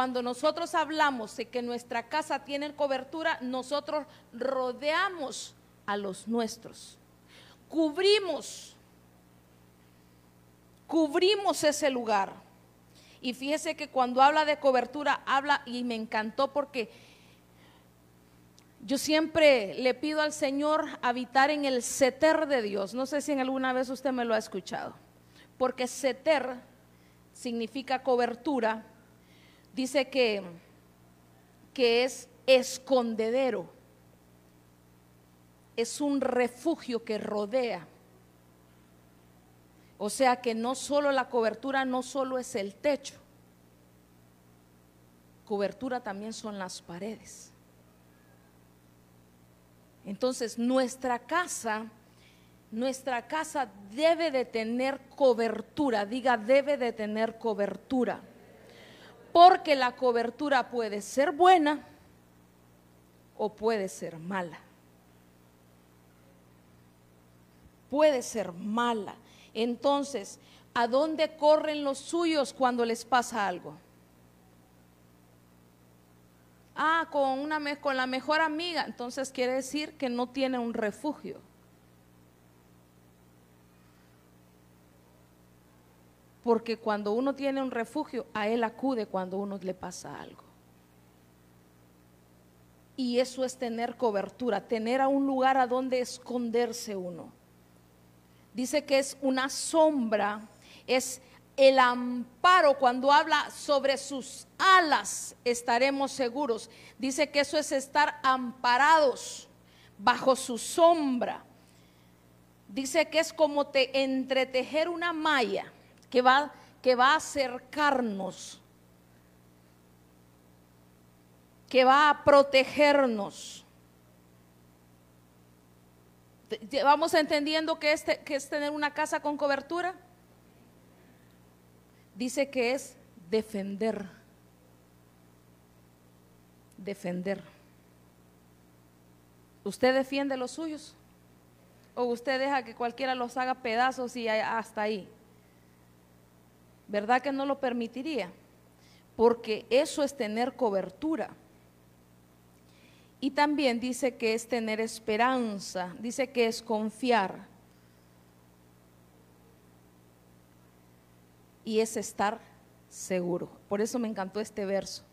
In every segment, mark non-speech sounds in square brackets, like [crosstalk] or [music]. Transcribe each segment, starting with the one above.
cuando nosotros hablamos de que nuestra casa tiene cobertura, nosotros rodeamos a los nuestros. Cubrimos, cubrimos ese lugar. Y fíjese que cuando habla de cobertura, habla, y me encantó porque yo siempre le pido al Señor habitar en el seter de Dios. No sé si en alguna vez usted me lo ha escuchado. Porque seter significa cobertura. Dice que, que es escondedero. Es un refugio que rodea. O sea que no solo la cobertura, no solo es el techo. Cobertura también son las paredes. Entonces, nuestra casa, nuestra casa debe de tener cobertura, diga, debe de tener cobertura. Porque la cobertura puede ser buena o puede ser mala. Puede ser mala. Entonces, ¿a dónde corren los suyos cuando les pasa algo? Ah, con, una, con la mejor amiga. Entonces quiere decir que no tiene un refugio. Porque cuando uno tiene un refugio, a él acude cuando uno le pasa algo. Y eso es tener cobertura, tener a un lugar a donde esconderse uno. Dice que es una sombra, es el amparo, cuando habla sobre sus alas, estaremos seguros. Dice que eso es estar amparados bajo su sombra. Dice que es como te, entretejer una malla que va, que va a acercarnos, que va a protegernos. ¿Vamos entendiendo que es, que es tener una casa con cobertura? dice que es defender. Defender. ¿Usted defiende los suyos? ¿O usted deja que cualquiera los haga pedazos y hasta ahí? ¿Verdad que no lo permitiría? Porque eso es tener cobertura. Y también dice que es tener esperanza, dice que es confiar. y es estar seguro. Por eso me encantó este verso,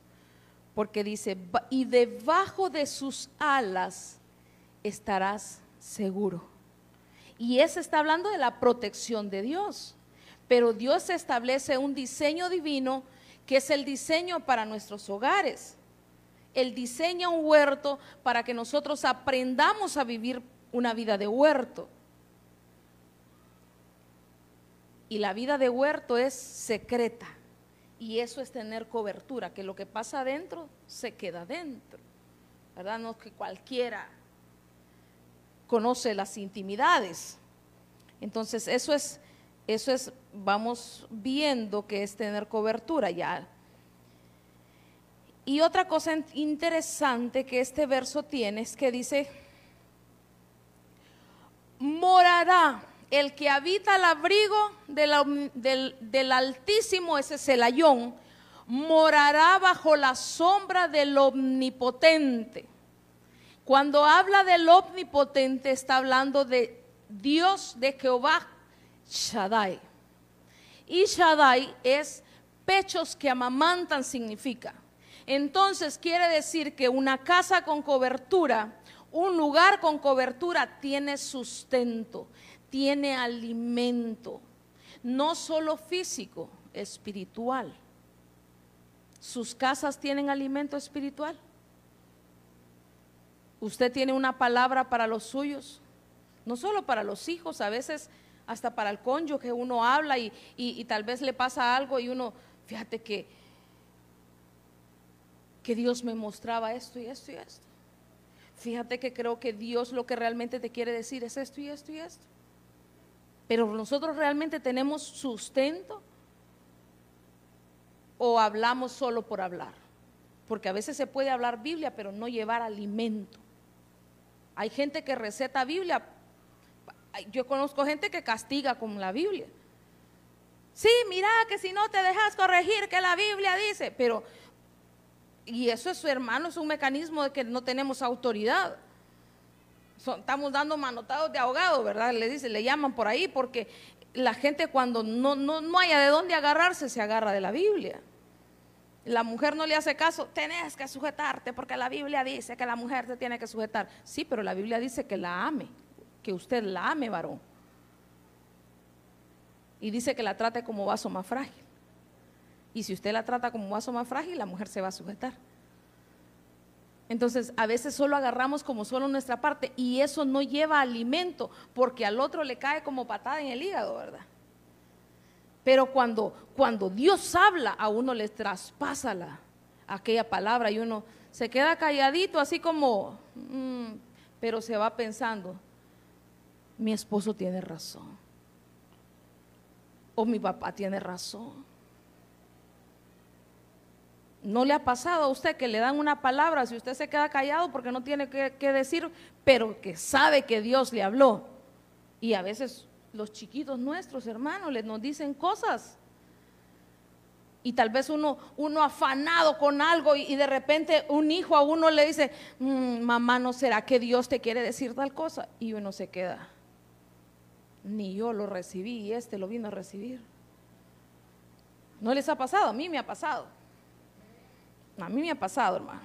porque dice, y debajo de sus alas estarás seguro. Y ese está hablando de la protección de Dios. Pero Dios establece un diseño divino que es el diseño para nuestros hogares. Él diseña un huerto para que nosotros aprendamos a vivir una vida de huerto. Y la vida de huerto es secreta. Y eso es tener cobertura, que lo que pasa adentro se queda dentro. ¿Verdad? No que cualquiera conoce las intimidades. Entonces, eso es, eso es, vamos viendo que es tener cobertura ya. Y otra cosa interesante que este verso tiene es que dice, morará el que habita al abrigo del, Altísimo, ese Celayón, morará bajo la sombra del Omnipotente. Cuando habla del Omnipotente está hablando de Dios de Jehová Shaddai. Y Shaddai es pechos que amamantan significa. Entonces quiere decir que una casa con cobertura, un lugar con cobertura tiene sustento tiene alimento, no solo físico, espiritual. ¿Sus casas tienen alimento espiritual? ¿Usted tiene una palabra para los suyos? No solo para los hijos, a veces hasta para el cónyuge uno habla y, y, tal vez le pasa algo y uno, fíjate que, que Dios me mostraba esto y esto y esto. Fíjate que creo que Dios lo que realmente te quiere decir es esto y esto y esto. Pero nosotros realmente tenemos sustento o hablamos solo por hablar. Porque a veces se puede hablar Biblia, pero no llevar alimento. Hay gente que receta Biblia. Yo conozco gente que castiga con la Biblia. Sí, mira que si no te dejas corregir que la Biblia dice, pero y eso es, hermano, es un mecanismo de que no tenemos autoridad. estamos dando manotados de ahogado, ¿verdad? Le dice, le llaman por ahí porque la gente cuando no, no, no haya de dónde agarrarse, se agarra de la Biblia. La mujer no le hace caso, tenés que sujetarte porque la Biblia dice que la mujer se tiene que sujetar. Sí, pero la Biblia dice que la ame, que usted la ame, varón. Y dice que la trate como vaso más frágil. Y si usted la trata como vaso más frágil, la mujer se va a sujetar. Entonces, a veces solo agarramos como solo nuestra parte y eso no lleva alimento porque al otro le cae como patada en el hígado, ¿verdad? Pero cuando, cuando Dios habla, a uno le traspasa la, aquella palabra y uno se queda calladito, así como, mm, pero se va pensando, mi esposo tiene razón. O mi papá tiene razón. ¿No le ha pasado a usted que le dan una palabra si usted se queda callado porque no tiene que, decir, pero que sabe que Dios le habló? Y a veces los chiquitos nuestros, hermanos, les nos dicen cosas. Y tal vez uno, uno afanado con algo y, de repente un hijo a uno le dice, mm, mamá, ¿no será que Dios te quiere decir tal cosa? Y uno se queda. Ni yo lo recibí y este lo vino a recibir. ¿No les ha pasado? A mí me ha pasado. A mí me ha pasado, hermano.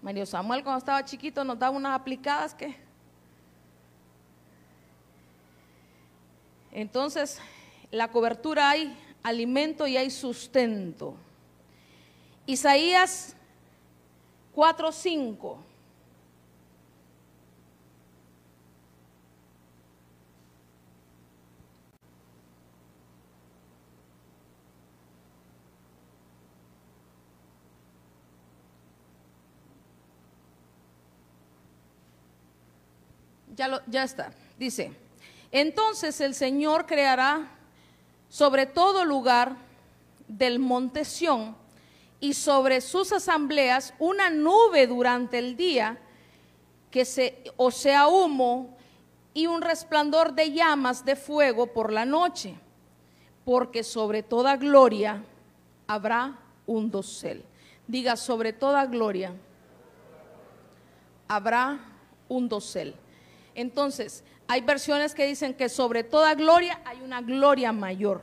Mario Samuel cuando estaba chiquito nos daba unas aplicadas que Entonces, la cobertura hay alimento y hay sustento. Isaías 4:5. Ya, está. Dice, entonces el Señor creará sobre todo lugar del monte Sión y sobre sus asambleas una nube durante el día, que se, o sea humo, y un resplandor de llamas de fuego por la noche, porque sobre toda gloria habrá un dosel. Diga, sobre toda gloria habrá un dosel. Entonces, hay versiones que dicen que sobre toda gloria hay una gloria mayor.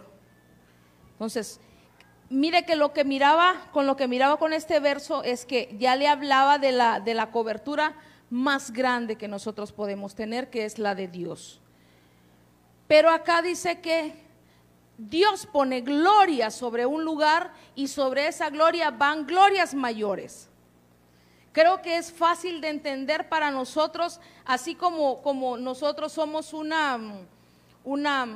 Entonces, mire que lo que miraba, con lo que miraba con este verso es que ya le hablaba de la, de la cobertura más grande que nosotros podemos tener, que es la de Dios. Pero acá dice que Dios pone gloria sobre un lugar y sobre esa gloria van glorias mayores. Creo que es fácil de entender para nosotros, así como, como nosotros somos una, una,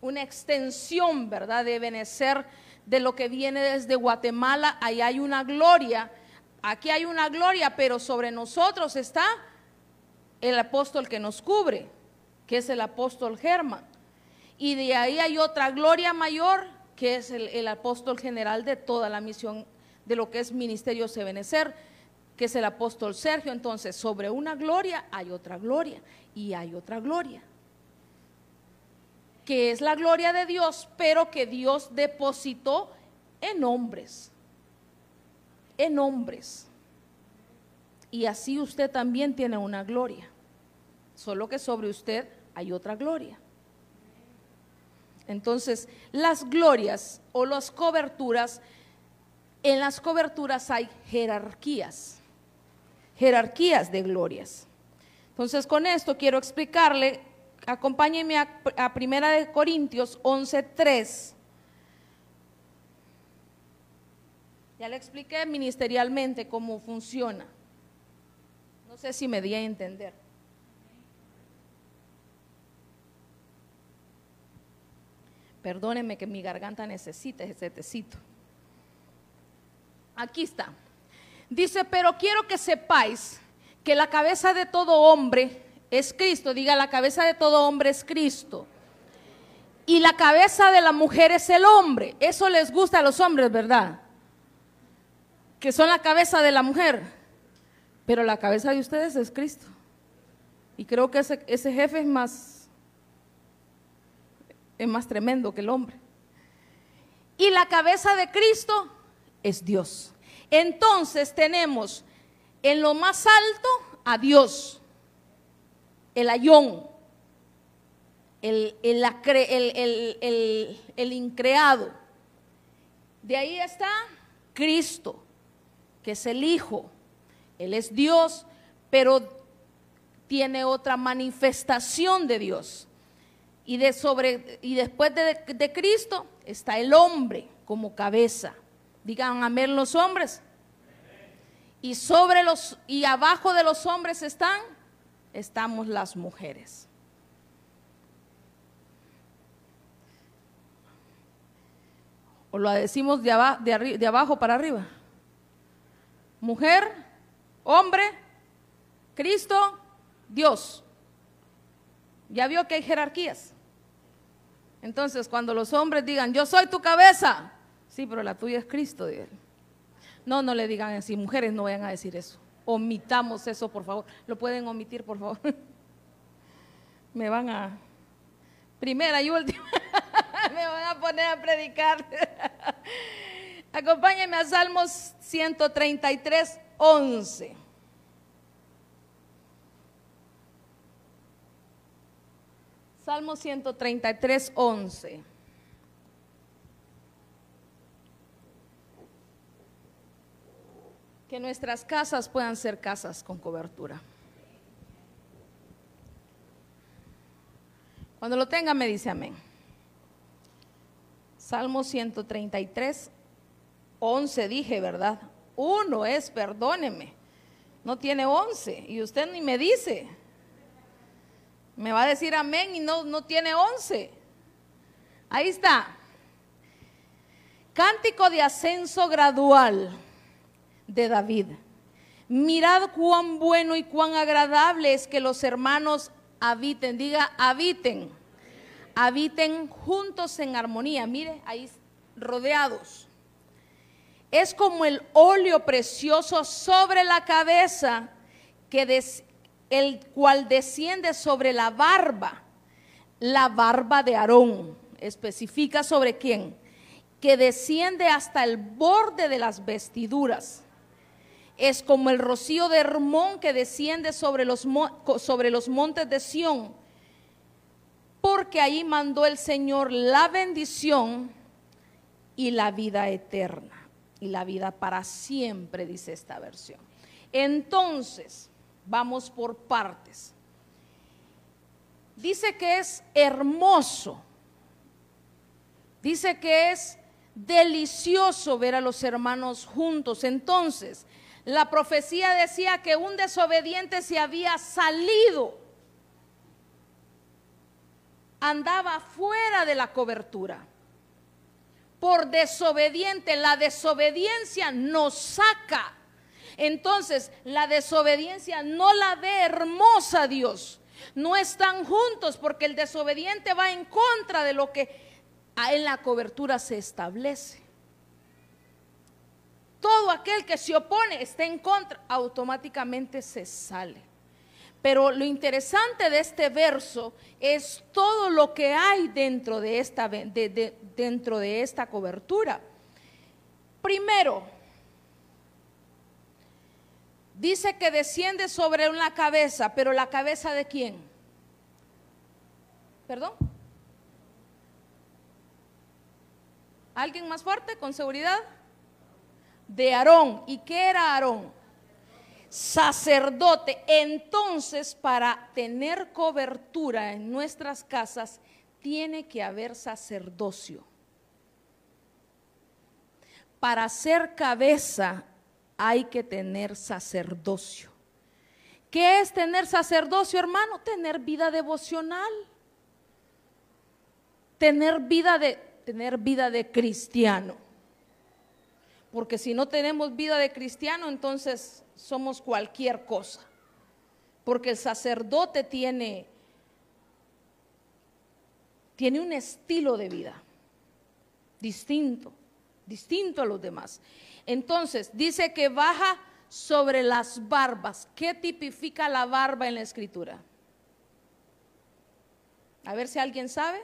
una extensión, ¿verdad?, de Benecer, de lo que viene desde Guatemala, ahí hay una gloria, aquí hay una gloria, pero sobre nosotros está el apóstol que nos cubre, que es el apóstol Germán. Y de ahí hay otra gloria mayor, que es el, el apóstol general de toda la misión de lo que es ministerio Sebenecer, que es el apóstol Sergio. Entonces, sobre una gloria hay otra gloria y hay otra gloria, que es la gloria de Dios, pero que Dios depositó en hombres, en hombres. Y así usted también tiene una gloria, solo que sobre usted hay otra gloria. Entonces, las glorias o las coberturas en las coberturas hay jerarquías, jerarquías de glorias. Entonces con esto quiero explicarle, acompáñenme a, Primera de Corintios 11.3. Ya le expliqué ministerialmente cómo funciona. No sé si me di a entender. Perdónenme que mi garganta necesita ese tecito. Aquí está. Dice, pero quiero que sepáis que la cabeza de todo hombre es Cristo. Diga, la cabeza de todo hombre es Cristo. Y la cabeza de la mujer es el hombre. Eso les gusta a los hombres, ¿verdad? Que son la cabeza de la mujer. Pero la cabeza de ustedes es Cristo. Y creo que ese, jefe es más, es más tremendo que el hombre. Y la cabeza de Cristo es Dios. Entonces tenemos en lo más alto a Dios, el ayón, el, el, el increado. De ahí está Cristo, que es el Hijo. Él es Dios, pero tiene otra manifestación de Dios. Y, de sobre, y después de, de Cristo está el hombre como cabeza. Digan amén los hombres. Y sobre los y abajo de los hombres están estamos las mujeres. O lo decimos de, de abajo para arriba. Mujer, hombre, Cristo, Dios. Ya vio que hay jerarquías. Entonces, cuando los hombres digan, yo soy tu cabeza, sí, pero la tuya es Cristo, él. No, no le digan así, mujeres no vayan a decir eso. Omitamos eso, por favor. ¿Lo pueden omitir, por favor? [laughs] Me van a... Primera y última. [laughs] Me van a poner a predicar. [laughs] Acompáñenme a Salmos 133, 11. Salmo 133, 11. Que nuestras casas puedan ser casas con cobertura. Cuando lo tenga me dice amén. Salmo 133, 11 dije, ¿verdad? Uno es, perdóneme. No tiene 11 y usted ni me dice. Me va a decir amén y no, no tiene once. Ahí está. Cántico de ascenso gradual de David. Mirad cuán bueno y cuán agradable es que los hermanos habiten, diga habiten, habiten juntos en armonía. Mire, ahí rodeados. Es como el óleo precioso sobre la cabeza que, des, el cual desciende sobre la barba, la barba de Aarón, especifica sobre quién, que desciende hasta el borde de las vestiduras. Es como el rocío de Hermón que desciende sobre los, sobre los montes de Sión, porque ahí mandó el Señor la bendición y la vida eterna, y la vida para siempre, dice esta versión. Entonces, Vamos por partes. Dice que es hermoso. Dice que es delicioso ver a los hermanos juntos. Entonces, la profecía decía que un desobediente se había salido, andaba fuera de la cobertura. Por desobediente, la desobediencia nos saca entonces, la desobediencia no la ve hermosa Dios. No están juntos porque el desobediente va en contra de lo que en la cobertura se establece. Todo aquel que se opone, está en contra, automáticamente se sale. Pero lo interesante de este verso es todo lo que hay dentro de esta, dentro de esta cobertura. Primero, Dice que desciende sobre una cabeza, pero la cabeza de quién? ¿Perdón? ¿Alguien más fuerte con seguridad? De Aarón. ¿Y qué era Aarón? Sacerdote. Entonces, para tener cobertura en nuestras casas, tiene que haber sacerdocio. Para ser cabeza hay que tener sacerdocio. ¿Qué es tener sacerdocio, hermano? Tener vida devocional. Tener vida de tener vida de cristiano. Porque si no tenemos vida de cristiano, entonces somos cualquier cosa. Porque el sacerdote tiene tiene un estilo de vida distinto, distinto a los demás. Entonces, dice que baja sobre las barbas. ¿Qué tipifica la barba en la escritura? A ver si alguien sabe.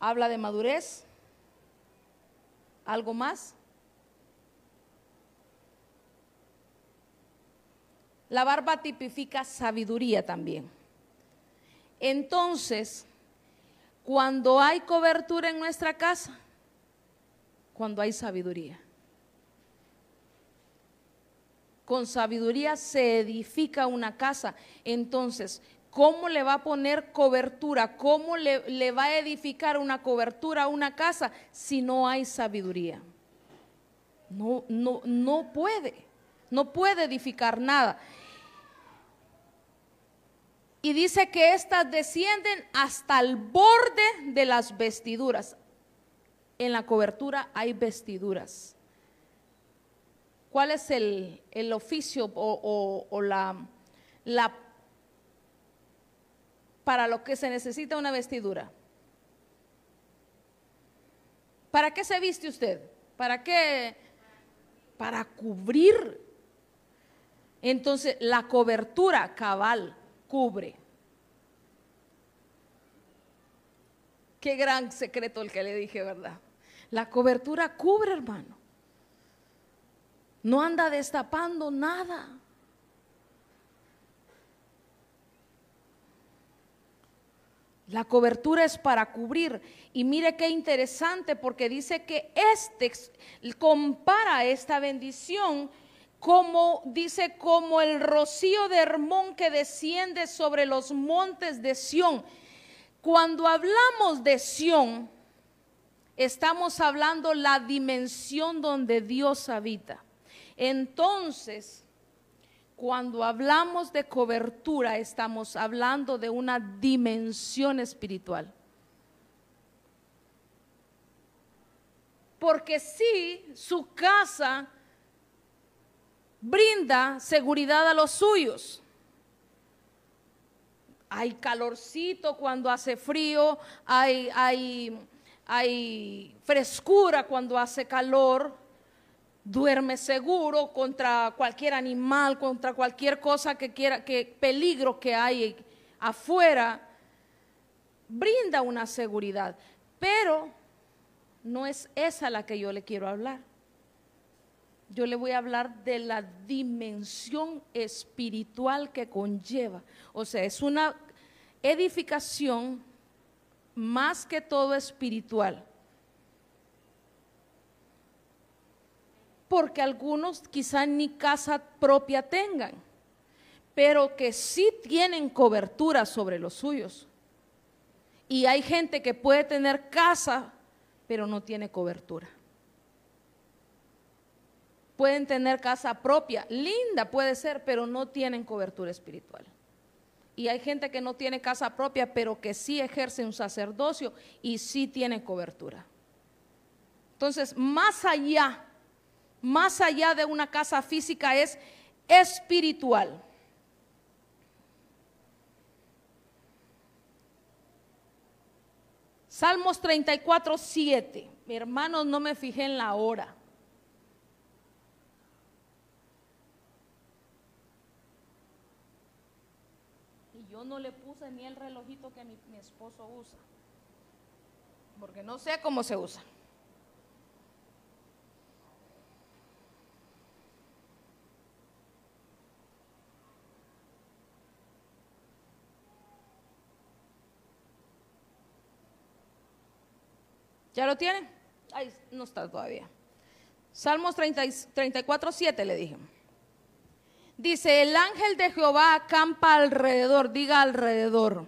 Habla de madurez. ¿Algo más? La barba tipifica sabiduría también. Entonces, cuando hay cobertura en nuestra casa, cuando hay sabiduría. Con sabiduría se edifica una casa. Entonces, ¿cómo le va a poner cobertura? ¿Cómo le, va a edificar una cobertura a una casa si no hay sabiduría? No, no, no puede. No puede edificar nada. Y dice que éstas descienden hasta el borde de las vestiduras. En la cobertura hay vestiduras. ¿Cuál es el, el oficio o, o, la, la para lo que se necesita una vestidura? ¿Para qué se viste usted? ¿Para qué? Para cubrir. Entonces, la cobertura cabal cubre. Qué gran secreto el que le dije, ¿verdad? La cobertura cubre, hermano. No anda destapando nada. La cobertura es para cubrir. Y mire qué interesante porque dice que este compara esta bendición como dice, como el rocío de Hermón que desciende sobre los montes de Sión. Cuando hablamos de Sión, estamos hablando la dimensión donde Dios habita. Entonces, cuando hablamos de cobertura, estamos hablando de una dimensión espiritual. Porque si su casa brinda seguridad a los suyos. Hay calorcito cuando hace frío, hay, frescura cuando hace calor, duerme seguro contra cualquier animal, contra cualquier cosa que quiera, que peligro que hay afuera, brinda una seguridad. Pero no es esa la que yo le quiero hablar yo le voy a hablar de la dimensión espiritual que conlleva. O sea, es una edificación más que todo espiritual. Porque algunos quizá ni casa propia tengan, pero que sí tienen cobertura sobre los suyos. Y hay gente que puede tener casa, pero no tiene cobertura pueden tener casa propia, linda puede ser, pero no tienen cobertura espiritual. Y hay gente que no tiene casa propia, pero que sí ejerce un sacerdocio y sí tiene cobertura. Entonces, más allá, más allá de una casa física es espiritual. Salmos 34, 7. Hermanos, no me fijé en la hora. no le puse ni el relojito que mi, mi esposo usa, porque no sé cómo se usa. ¿Ya lo tienen? Ahí no está todavía. Salmos 34, 7 le dije. Dice, el ángel de Jehová acampa alrededor, diga alrededor,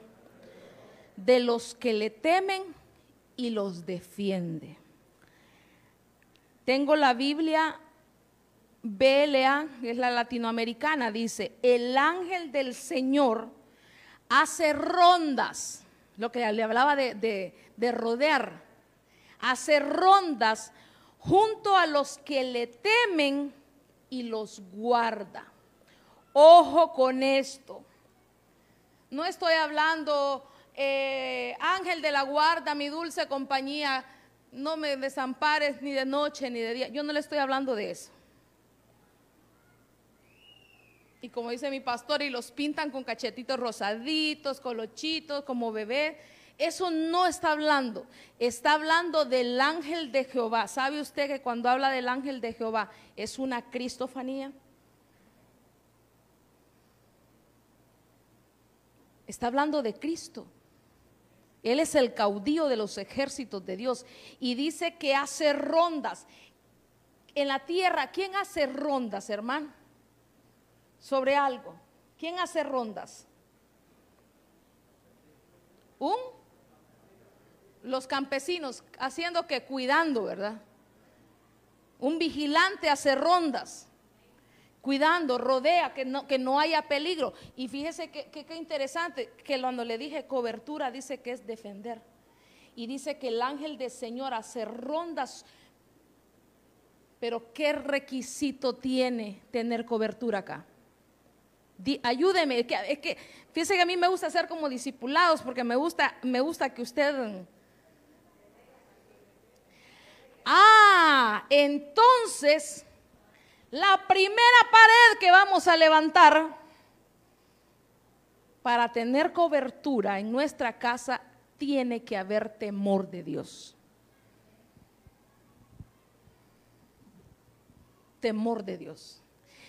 de los que le temen y los defiende. Tengo la Biblia BLA, es la latinoamericana, dice, el ángel del Señor hace rondas, lo que le hablaba de rodear, hace rondas junto a los que le temen y los guarda. Ojo con esto. No estoy hablando, eh, ángel de la guarda, mi dulce compañía, no me desampares ni de noche ni de día. Yo no le estoy hablando de eso. Y como dice mi pastor, y los pintan con cachetitos rosaditos, colochitos, como bebé. Eso no está hablando, está hablando del ángel de Jehová. ¿Sabe usted que cuando habla del ángel de Jehová es una cristofanía? Está hablando de Cristo. Él es el caudillo de los ejércitos de Dios y dice que hace rondas. En la tierra, ¿quién hace rondas, hermano? Sobre algo. ¿Quién hace rondas? Un los campesinos haciendo que cuidando, ¿verdad? Un vigilante hace rondas, cuidando, rodea, que no, que no haya peligro. Y fíjese que, que, interesante, que cuando le dije cobertura, dice que es defender. Y dice que el ángel del Señor hace rondas. Pero ¿qué requisito tiene tener cobertura acá? ayúdeme, es que, que fíjese que a mí me gusta ser como discipulados porque me gusta, me gusta que usted Ah, entonces la primera pared que vamos a levantar para tener cobertura en nuestra casa tiene que haber temor de Dios. Temor de Dios.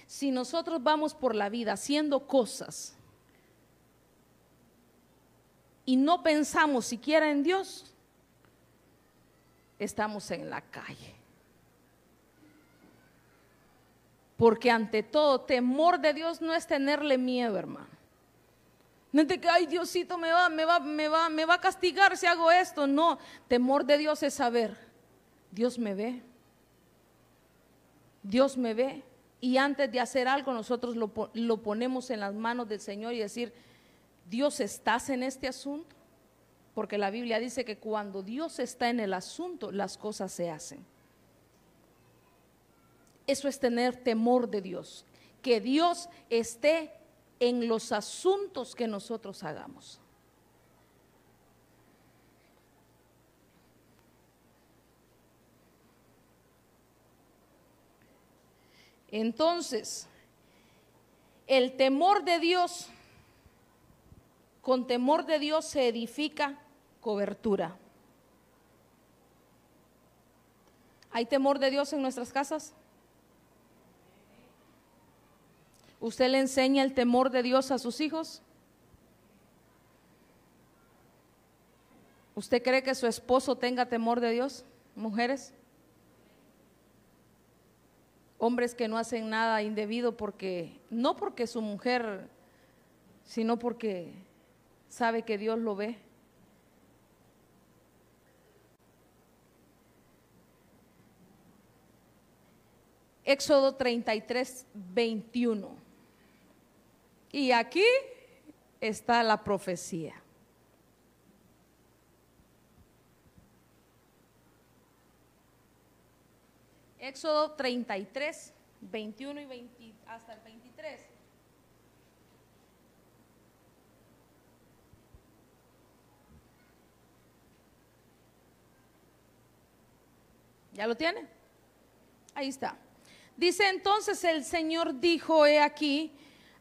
Si nosotros vamos por la vida haciendo cosas y no pensamos siquiera en Dios, estamos en la calle. Porque ante todo, temor de Dios no es tenerle miedo, hermano. No es de que, ay, Diosito me va, me va, me va, me va a castigar si hago esto. No, temor de Dios es saber, Dios me ve. Dios me ve. Y antes de hacer algo, nosotros lo, lo ponemos en las manos del Señor y decir, Dios, ¿estás en este asunto? Porque la Biblia dice que cuando Dios está en el asunto, las cosas se hacen. Eso es tener temor de Dios, que Dios esté en los asuntos que nosotros hagamos. Entonces, el temor de Dios, con temor de Dios se edifica cobertura. ¿Hay temor de Dios en nuestras casas? ¿Usted le enseña el temor de Dios a sus hijos? ¿Usted cree que su esposo tenga temor de Dios? Mujeres. Hombres que no hacen nada indebido porque, no porque su mujer, sino porque sabe que Dios lo ve. Éxodo 33, 21. Y aquí está la profecía. Éxodo 33, 21 y 20, hasta el 23. ¿Ya lo tiene? Ahí está. Dice entonces el Señor dijo, he aquí,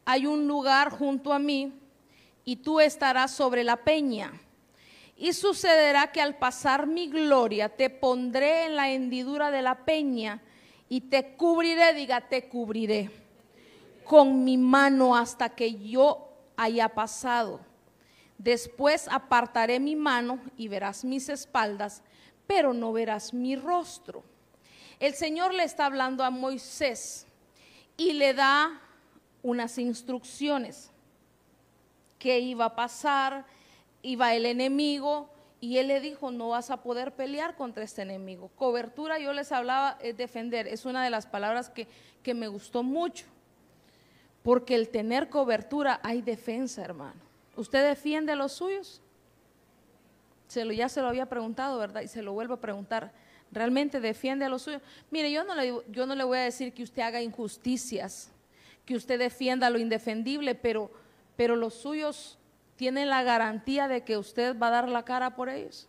hay un lugar junto a mí y tú estarás sobre la peña. Y sucederá que al pasar mi gloria te pondré en la hendidura de la peña y te cubriré, diga, te cubriré con mi mano hasta que yo haya pasado. Después apartaré mi mano y verás mis espaldas, pero no verás mi rostro. El Señor le está hablando a Moisés y le da unas instrucciones. ¿Qué iba a pasar? Iba el enemigo y él le dijo, no vas a poder pelear contra este enemigo. Cobertura, yo les hablaba, es defender. Es una de las palabras que, que me gustó mucho. Porque el tener cobertura hay defensa, hermano. ¿Usted defiende a los suyos? Ya se lo había preguntado, ¿verdad? Y se lo vuelvo a preguntar realmente defiende a los suyos. Mire, yo no, le, yo no le voy a decir que usted haga injusticias, que usted defienda lo indefendible, pero, pero los suyos tienen la garantía de que usted va a dar la cara por ellos.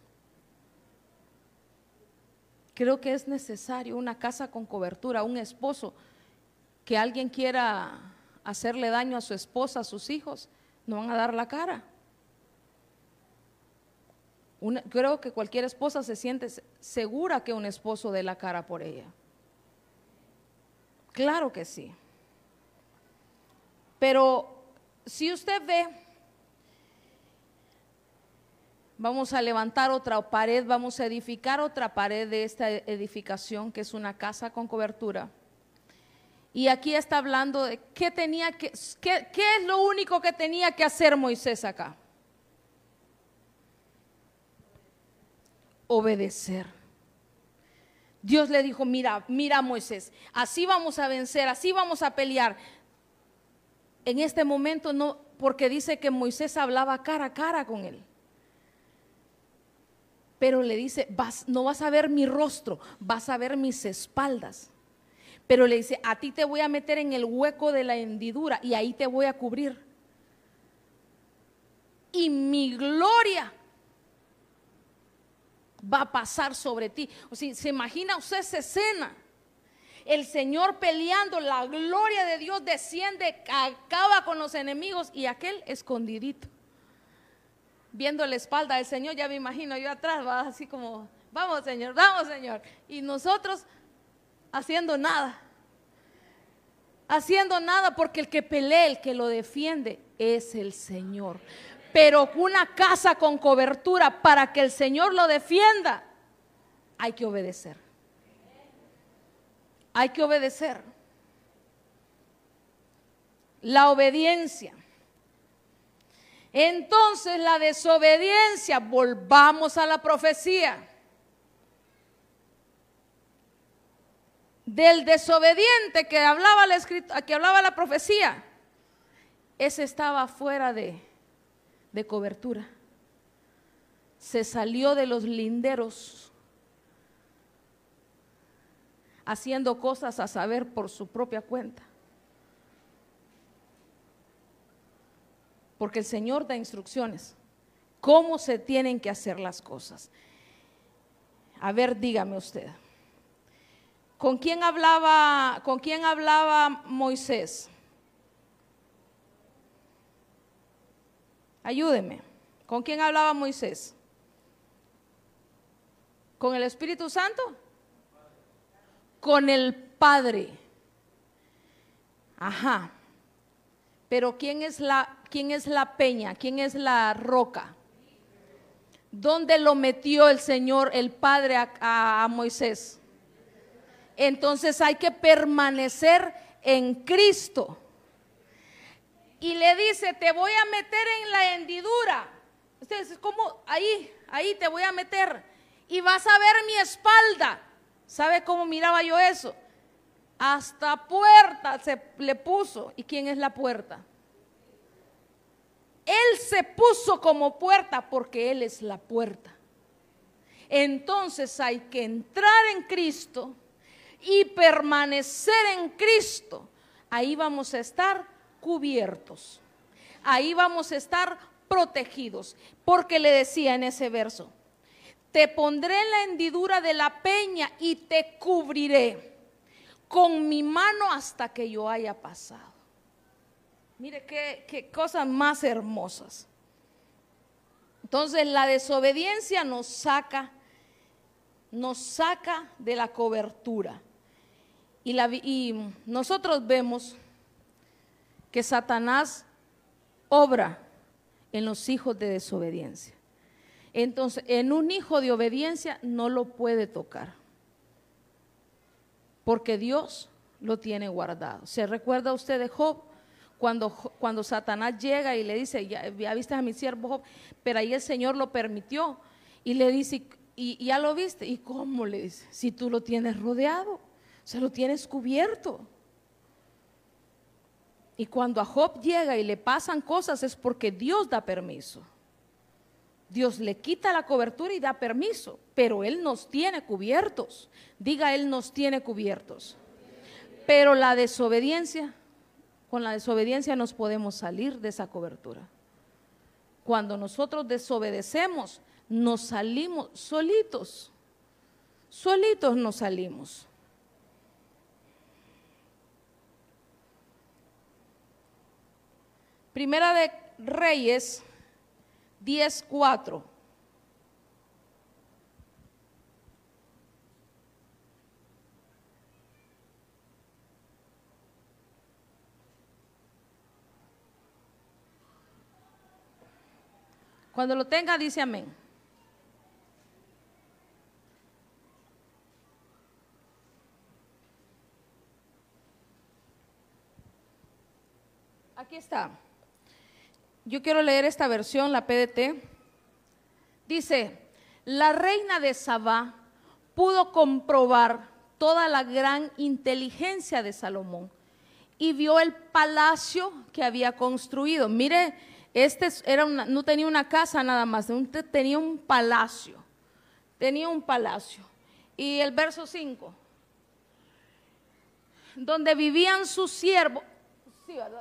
Creo que es necesario una casa con cobertura, un esposo, que alguien quiera hacerle daño a su esposa, a sus hijos, no van a dar la cara. Creo que cualquier esposa se siente segura que un esposo dé la cara por ella. Claro que sí. Pero si usted ve, vamos a levantar otra pared, vamos a edificar otra pared de esta edificación, que es una casa con cobertura. Y aquí está hablando de qué tenía que, qué, es lo único que tenía que hacer Moisés acá. Obedecer. Dios le dijo, mira, mira Moisés, así vamos a vencer, así vamos a pelear en este momento no, porque dice que Moisés hablaba cara a cara con él. Pero le dice, vas, no vas a ver mi rostro, vas a ver mis espaldas. Pero le dice, a ti te voy a meter en el hueco de la hendidura y ahí te voy a cubrir. Y mi gloria va a pasar sobre ti. O sea, se imagina usted esa escena el Señor peleando, la gloria de Dios desciende, acaba con los enemigos y aquel escondidito. Viendo la espalda del Señor, ya me imagino yo atrás, va así como, vamos Señor, vamos Señor. Y nosotros haciendo nada. Haciendo nada porque el que pelea, el que lo defiende es el Señor. Pero una casa con cobertura para que el Señor lo defienda, hay que obedecer hay que obedecer. La obediencia. Entonces la desobediencia, volvamos a la profecía. Del desobediente que hablaba la, que hablaba la profecía, ese estaba fuera de, de cobertura. Se salió de los linderos haciendo cosas a saber por su propia cuenta. Porque el Señor da instrucciones. ¿Cómo se tienen que hacer las cosas? A ver, dígame usted. ¿Con quién hablaba, con quién hablaba Moisés? Ayúdeme. ¿Con quién hablaba Moisés? ¿Con el Espíritu Santo? con el Padre. Ajá. Pero ¿quién es la, quién es la peña? ¿Quién es la roca? ¿Dónde lo metió el Señor, el Padre, a, a Moisés? Entonces hay que permanecer en Cristo. Y le dice, te voy a meter en la hendidura. Ustedes, ¿cómo? Ahí, ahí te voy a meter. Y vas a ver mi espalda. ¿Sabe cómo miraba yo eso? Hasta puerta se le puso. ¿Y quién es la puerta? Él se puso como puerta porque Él es la puerta. Entonces hay que entrar en Cristo y permanecer en Cristo. Ahí vamos a estar cubiertos. Ahí vamos a estar protegidos. Porque le decía en ese verso, te pondré en la hendidura de la peña y te cubriré con mi mano hasta que yo haya pasado. Mire qué, cosas más hermosas. Entonces la desobediencia nos saca, nos saca de la cobertura. Y nosotros vemos que Satanás obra en los hijos de desobediencia. Entonces, en un hijo de obediencia no lo puede tocar, porque Dios lo tiene guardado. ¿Se recuerda usted de Job? Cuando, cuando Satanás llega y le dice, ya, viste a mi siervo Job, pero ahí el Señor lo permitió y le dice, y, ya lo viste, ¿y cómo le dice? Si tú lo tienes rodeado, se lo tienes cubierto. Y cuando a Job llega y le pasan cosas es porque Dios da permiso. Dios le quita la cobertura y da permiso, pero Él nos tiene cubiertos. Diga, Él nos tiene cubiertos. Pero la desobediencia, con la desobediencia nos podemos salir de esa cobertura. Cuando nosotros desobedecemos, nos salimos solitos. Solitos nos salimos. Primera de Reyes 10:4. Cuando lo tenga, dice amén. Aquí está. Yo quiero leer esta versión, la PDT. Dice, la reina de Sabá pudo comprobar toda la gran inteligencia de Salomón y vio el palacio que había construido. Mire, este era no tenía una casa nada más, tenía un palacio. Tenía un palacio. Y el verso 5, donde vivían sus siervos,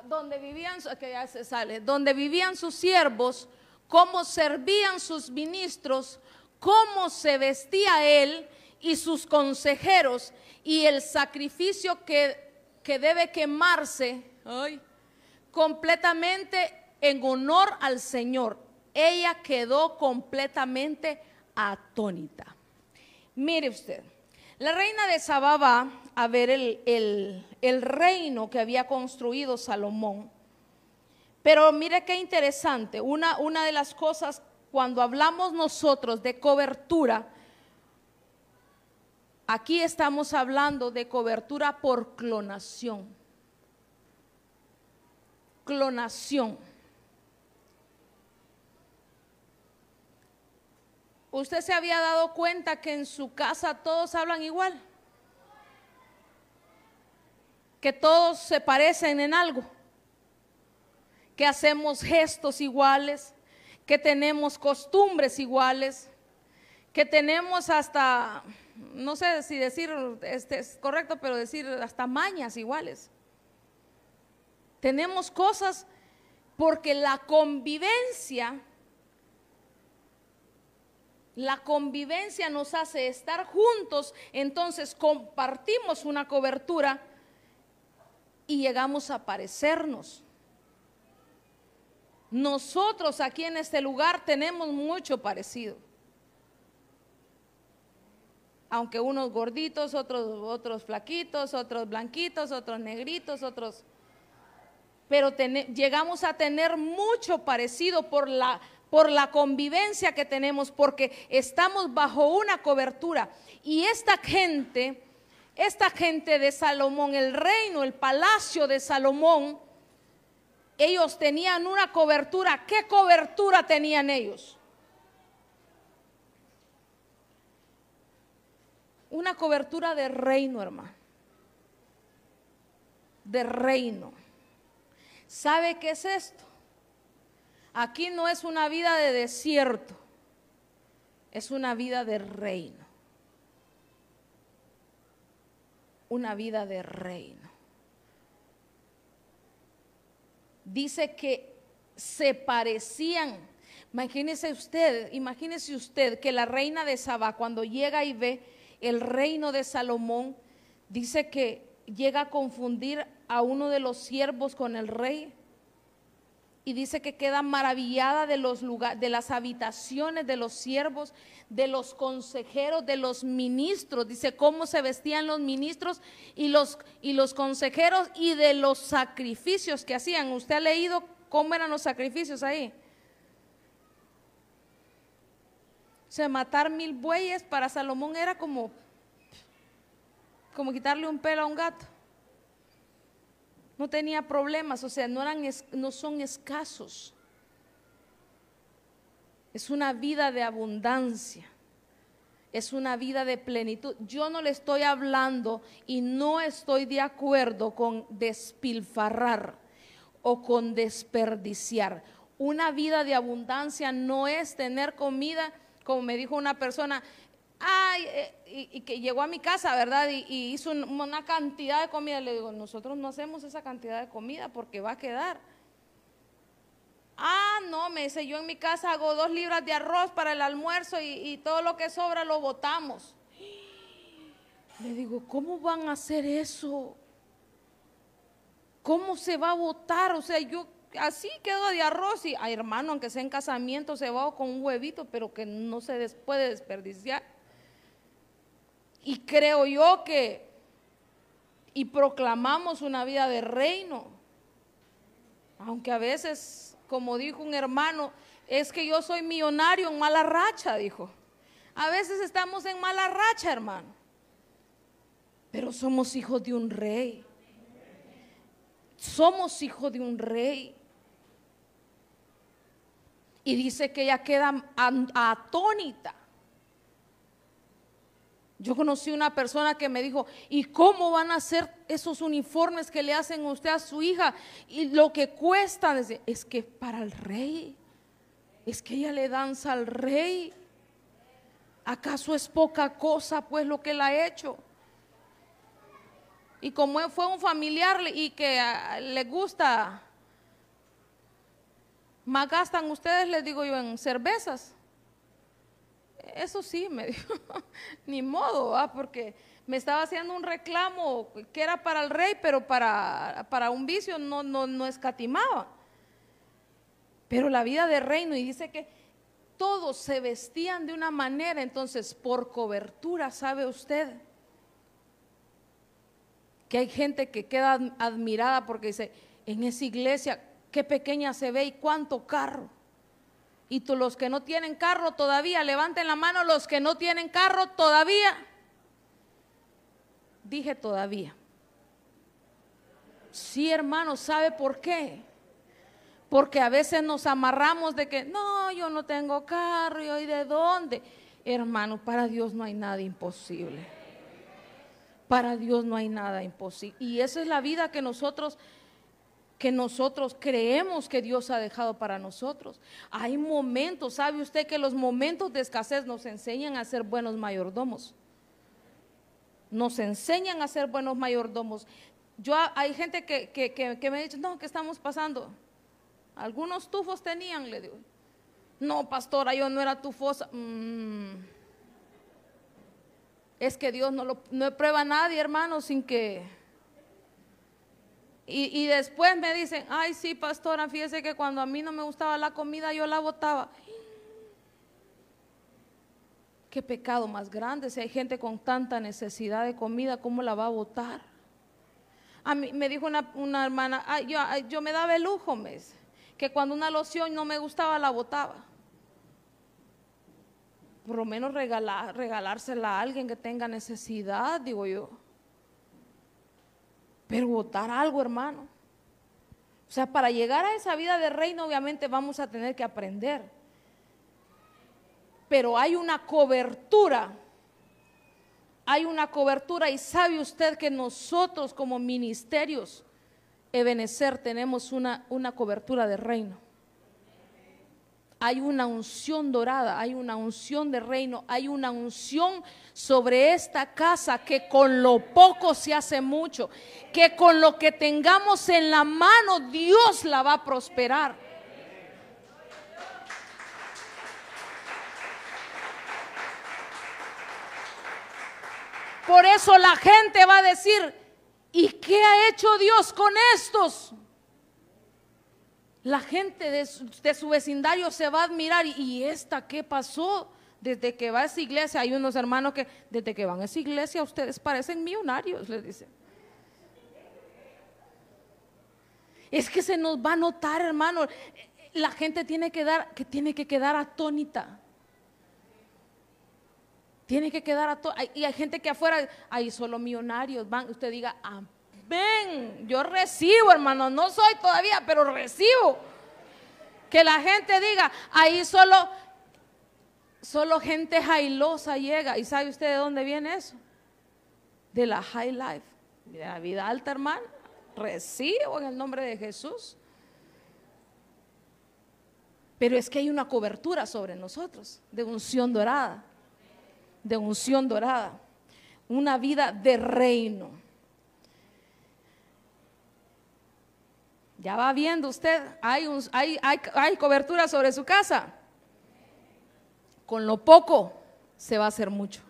donde vivían, ya se sale, donde vivían sus siervos, cómo servían sus ministros, cómo se vestía él y sus consejeros y el sacrificio que, que debe quemarse completamente en honor al Señor. Ella quedó completamente atónita. Mire usted, la reina de Sabá va a ver el, el reino que había construido Salomón. Pero mire qué interesante, una, una de las cosas cuando hablamos nosotros de cobertura, aquí estamos hablando de cobertura por clonación. Clonación. ¿Usted se había dado cuenta que en su casa todos hablan igual? Que todos se parecen en algo. Que hacemos gestos iguales. Que tenemos costumbres iguales. Que tenemos hasta, no sé si decir este es correcto, pero decir hasta mañas iguales. Tenemos cosas porque la convivencia la convivencia nos hace estar juntos, entonces compartimos una cobertura y llegamos a parecernos. Nosotros aquí en este lugar tenemos mucho parecido. Aunque unos gorditos, otros, otros flaquitos, otros blanquitos, otros negritos, otros... Pero llegamos a tener mucho parecido por la por la convivencia que tenemos, porque estamos bajo una cobertura. Y esta gente, esta gente de Salomón, el reino, el palacio de Salomón, ellos tenían una cobertura. ¿Qué cobertura tenían ellos? Una cobertura de reino, hermano. De reino. ¿Sabe qué es esto? Aquí no es una vida de desierto, es una vida de reino. Una vida de reino. Dice que se parecían. Imagínese usted, imagínese usted que la reina de Saba cuando llega y ve el reino de Salomón, dice que llega a confundir a uno de los siervos con el rey y dice que queda maravillada de los lugares, de las habitaciones de los siervos, de los consejeros, de los ministros. Dice cómo se vestían los ministros y los, y los consejeros y de los sacrificios que hacían. ¿Usted ha leído cómo eran los sacrificios ahí? O sea, matar mil bueyes para Salomón era como, como quitarle un pelo a un gato no tenía problemas, o sea, no, eran, no son escasos. Es una vida de abundancia. Es una vida de plenitud. Yo no le estoy hablando y no estoy de acuerdo con despilfarrar o con desperdiciar. Una vida de abundancia no es tener comida, como me dijo una persona, ay, eh, y, que llegó a mi casa, ¿verdad? Y, hizo una cantidad de comida. Le digo, nosotros no hacemos esa cantidad de comida porque va a quedar. Ah, no, me dice, yo en mi casa hago dos libras de arroz para el almuerzo y, todo lo que sobra lo botamos. Le digo, ¿cómo van a hacer eso? ¿Cómo se va a votar? O sea, yo así quedo de arroz y, ay hermano, aunque sea en casamiento, se va con un huevito, pero que no se puede desperdiciar. Y creo yo que, y proclamamos una vida de reino, aunque a veces, como dijo un hermano, es que yo soy millonario en mala racha, dijo. A veces estamos en mala racha, hermano. Pero somos hijos de un rey. Somos hijos de un rey. Y dice que ella queda atónita. Yo conocí una persona que me dijo, ¿y cómo van a ser esos uniformes que le hacen usted a su hija? Y lo que cuesta, es que para el rey, es que ella le danza al rey. ¿Acaso es poca cosa pues lo que él ha hecho? Y como fue un familiar y que ah, le gusta, más gastan ustedes, les digo yo, en cervezas. Eso sí, me [laughs] dijo, ni modo, porque me estaba haciendo un reclamo que era para el rey, pero para, para un vicio no, no, no escatimaba. Pero la vida de reino, y dice que todos se vestían de una manera, entonces por cobertura, ¿sabe usted? Que hay gente que queda admirada porque dice, en esa iglesia, qué pequeña se ve y cuánto carro. Y los que no tienen carro todavía, levanten la mano los que no tienen carro todavía. Dije todavía. Sí, hermano, ¿sabe por qué? Porque a veces nos amarramos de que, no, yo no tengo carro, ¿y hoy de dónde? Hermano, para Dios no hay nada imposible. Para Dios no hay nada imposible. Y esa es la vida que nosotros que nosotros creemos que Dios ha dejado para nosotros. Hay momentos, ¿sabe usted que los momentos de escasez nos enseñan a ser buenos mayordomos? Nos enseñan a ser buenos mayordomos. Yo hay gente que, que, me ha dicho, no, ¿qué estamos pasando? Algunos tufos tenían, le digo. No, pastora, yo no era tufosa. Mm. Es que Dios no, lo, no prueba a nadie, hermano, sin que y, después me dicen, ay, sí, pastora, fíjese que cuando a mí no me gustaba la comida, yo la botaba. Qué pecado más grande. Si hay gente con tanta necesidad de comida, ¿cómo la va a botar? A mí me dijo una, hermana, ay, yo, yo, me daba el lujo, mes, que cuando una loción no me gustaba, la botaba. Por lo menos regalar, regalársela a alguien que tenga necesidad, digo yo. Pero votar algo, hermano. O sea, para llegar a esa vida de reino, obviamente vamos a tener que aprender. Pero hay una cobertura. Hay una cobertura y sabe usted que nosotros como ministerios, Ebenecer, tenemos una, una cobertura de reino hay una unción dorada, hay una unción de reino, hay una unción sobre esta casa que con lo poco se hace mucho, que con lo que tengamos en la mano Dios la va a prosperar. Por eso la gente va a decir, ¿y qué ha hecho Dios con estos? La gente de su, vecindario se va a admirar. ¿Y esta qué pasó? Desde que va a esa iglesia, hay unos hermanos que desde que van a esa iglesia ustedes parecen millonarios, les dicen. Es que se nos va a notar, hermano. La gente tiene que dar, que tiene que quedar atónita. Tiene que quedar atónita. Y hay gente que afuera, hay solo millonarios. Van, usted diga, amén ven, yo recibo, hermano, no soy todavía, pero recibo. Que la gente diga, ahí solo, solo gente jailosa llega. ¿Y sabe usted de dónde viene eso? De la high life, de la vida alta, hermano. Recibo en el nombre de Jesús. Pero es que hay una cobertura sobre nosotros de unción dorada, de unción dorada, una vida de reino. Ya va viendo usted, hay, hay, hay, cobertura sobre su casa. Con lo poco se va a hacer mucho.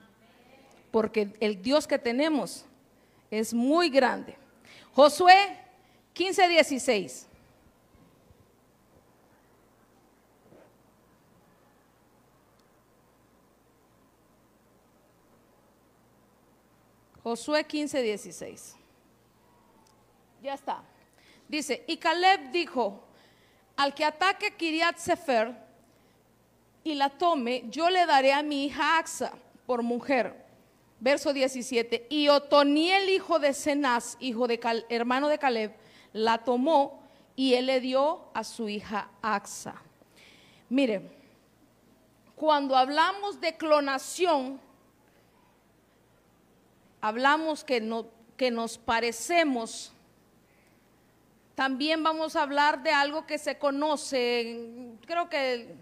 Porque el Dios que tenemos es muy grande. Josué 15, 16. Josué 15, 16. Ya está. Dice, y Caleb dijo, al que ataque Kiriat Sefer, y la tome, yo le daré a mi hija Axa por mujer. Verso 17. Y Otoniel, hijo de Cenaz, hijo de hermano de Caleb, la tomó y él le dio a su hija Axa. Mire, cuando hablamos de clonación, hablamos que, no, que nos parecemos, también vamos a hablar de algo que se conoce, creo que,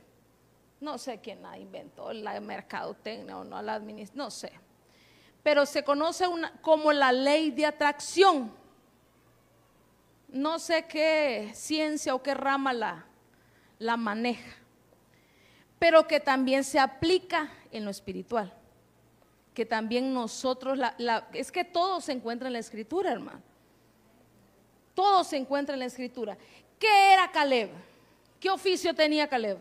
no sé quién la inventó, la mercadotecnia o no, la administración, no sé, pero se conoce como la ley de atracción. No sé qué ciencia o qué rama la, la maneja, pero que también se aplica en lo espiritual que también nosotros, la, es que todo se encuentra en la escritura, hermano. Todo se encuentra en la escritura. ¿Qué era Caleb? ¿Qué oficio tenía Caleb?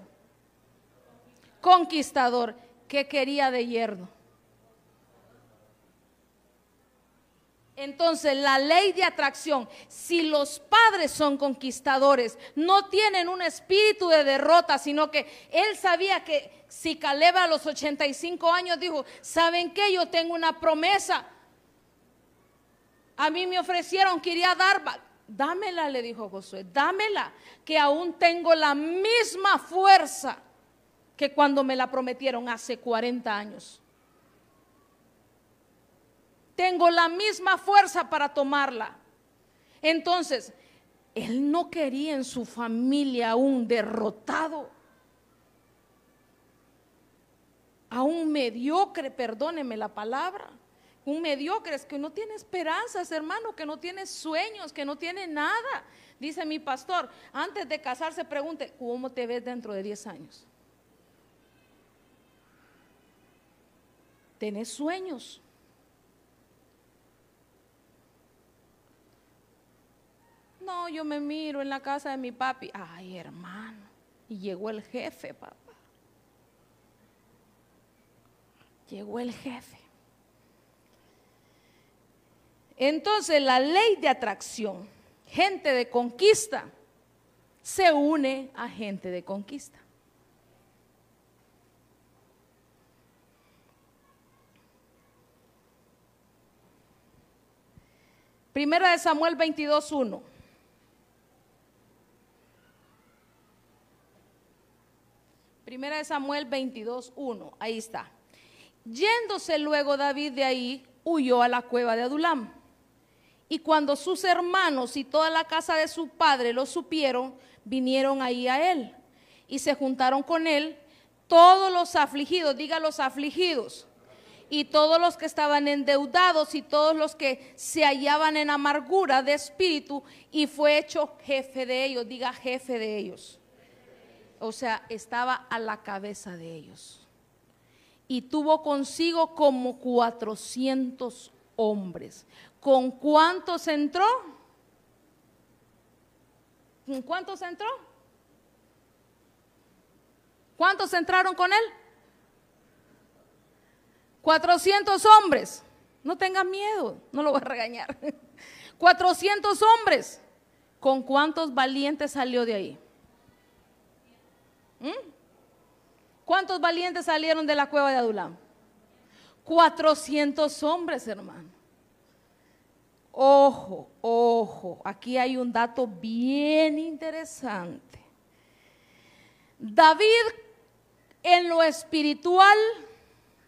Conquistador. ¿Qué quería de yerno? Entonces, la ley de atracción, si los padres son conquistadores, no tienen un espíritu de derrota, sino que él sabía que si Caleb a los 85 años dijo, ¿saben qué? Yo tengo una promesa. A mí me ofrecieron que iría a dámela, le dijo Josué, dámela, que aún tengo la misma fuerza que cuando me la prometieron hace 40 años tengo la misma fuerza para tomarla. Entonces, él no quería en su familia un derrotado, a un mediocre, perdóneme la palabra. Un mediocre es que no tiene esperanzas, hermano, que no tiene sueños, que no tiene nada. Dice mi pastor, antes de casarse pregunte, ¿cómo te ves dentro de 10 años? ¿Tienes sueños? No, yo me miro en la casa de mi papi. Ay, hermano. Y llegó el jefe, papá. Llegó el jefe. Entonces la ley de atracción, gente de conquista, se une a gente de conquista. Primera de Samuel 22.1. Primera de Samuel 22, 1. Ahí está. Yéndose luego David de ahí, huyó a la cueva de Adulam. Y cuando sus hermanos y toda la casa de su padre lo supieron, vinieron ahí a él. Y se juntaron con él todos los afligidos, diga los afligidos, y todos los que estaban endeudados y todos los que se hallaban en amargura de espíritu, y fue hecho jefe de ellos, diga jefe de ellos o sea, estaba a la cabeza de ellos. Y tuvo consigo como 400 hombres. ¿Con cuántos entró? ¿Con cuántos entró? ¿Cuántos entraron con él? 400 hombres. No tengan miedo, no lo voy a regañar. [laughs] 400 hombres. ¿Con cuántos valientes salió de ahí? ¿Mm? ¿Cuántos valientes salieron de la cueva de Adulam? 400 hombres, hermano. Ojo, ojo, aquí hay un dato bien interesante. David en lo espiritual,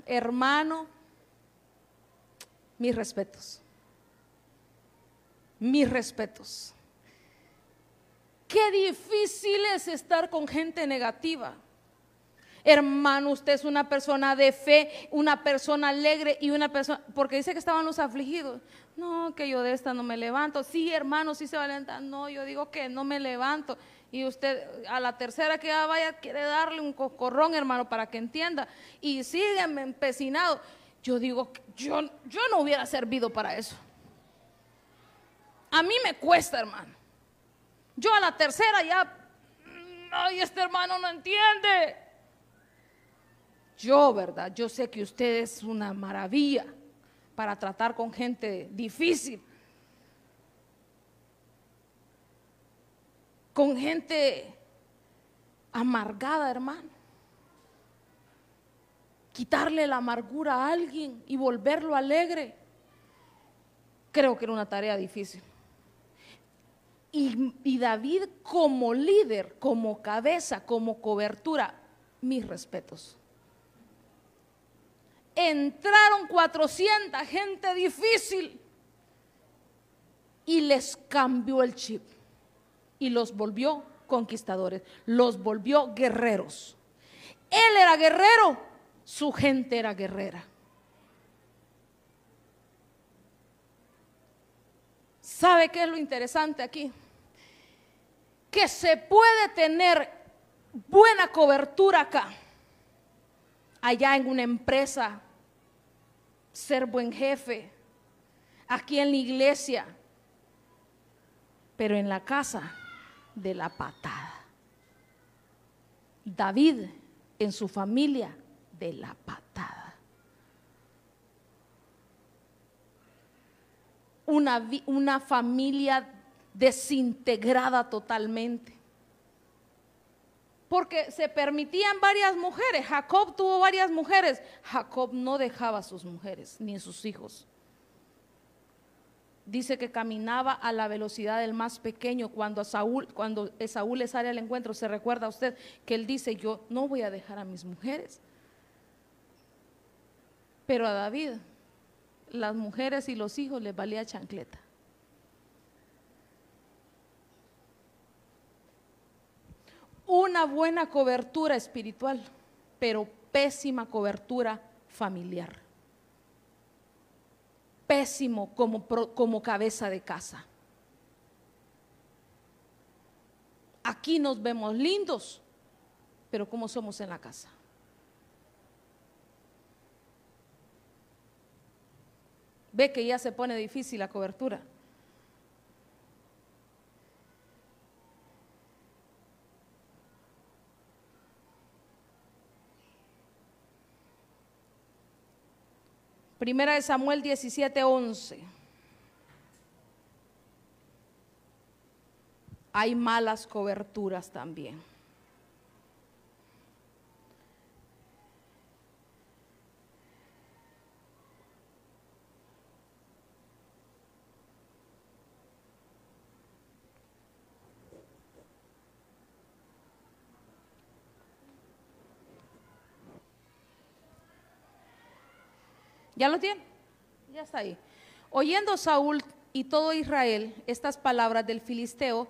hermano, mis respetos. Mis respetos. Qué difícil es estar con gente negativa. Hermano, usted es una persona de fe, una persona alegre y una persona, porque dice que estaban los afligidos. No, que yo de esta no me levanto. Sí, hermano, sí se va a levantar. No, yo digo que no me levanto. Y usted a la tercera que vaya quiere darle un cocorrón, hermano, para que entienda. Y sigue empecinado. Yo digo, yo, yo no hubiera servido para eso. A mí me cuesta, hermano. Yo a la tercera ya, ay, este hermano no entiende. Yo, ¿verdad? Yo sé que usted es una maravilla para tratar con gente difícil. Con gente amargada, hermano. quitarle la amargura a alguien y volverlo alegre. Creo que era una tarea difícil. Y, y, David como líder, como cabeza, como cobertura, mis respetos. Entraron 400 gente difícil y les cambió el chip y los volvió conquistadores, los volvió guerreros. Él era guerrero, su gente era guerrera. ¿Sabe qué es lo interesante aquí? Que se puede tener buena cobertura acá, allá en una empresa, ser buen jefe, aquí en la iglesia, pero en la casa de la patada. David en su familia de la patada. Una, una familia desintegrada totalmente. Porque se permitían varias mujeres. Jacob tuvo varias mujeres. Jacob no dejaba a sus mujeres ni a sus hijos dice que caminaba a la velocidad del más pequeño. Cuando Saúl, cuando Saúl le sale al encuentro, se recuerda a usted que él dice, yo no voy a dejar a mis mujeres. Pero a David, las mujeres y los hijos les valía chancleta. Una buena cobertura espiritual, pero pésima cobertura familiar pésimo como, como cabeza de casa. Aquí nos vemos lindos, pero ¿cómo somos en la casa? Ve que ya se pone difícil la cobertura. Primera de Samuel 17, 11. Hay malas coberturas también. ¿Ya lo tiene? Ya está ahí. Oyendo Saúl y todo Israel estas palabras del filisteo,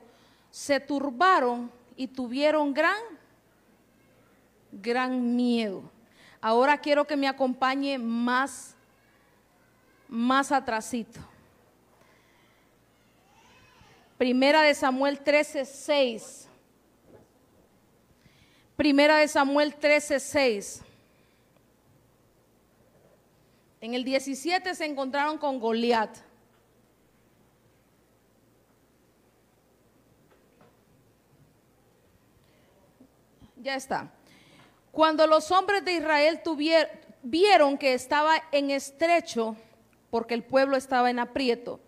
se turbaron y tuvieron gran, gran miedo. Ahora quiero que me acompañe más, más atrasito. Primera de Samuel 13, 6. Primera de Samuel 13, 6. En el 17 se encontraron con Goliat. Ya está. Cuando los hombres de Israel vieron que estaba en estrecho, porque el pueblo estaba en aprieto,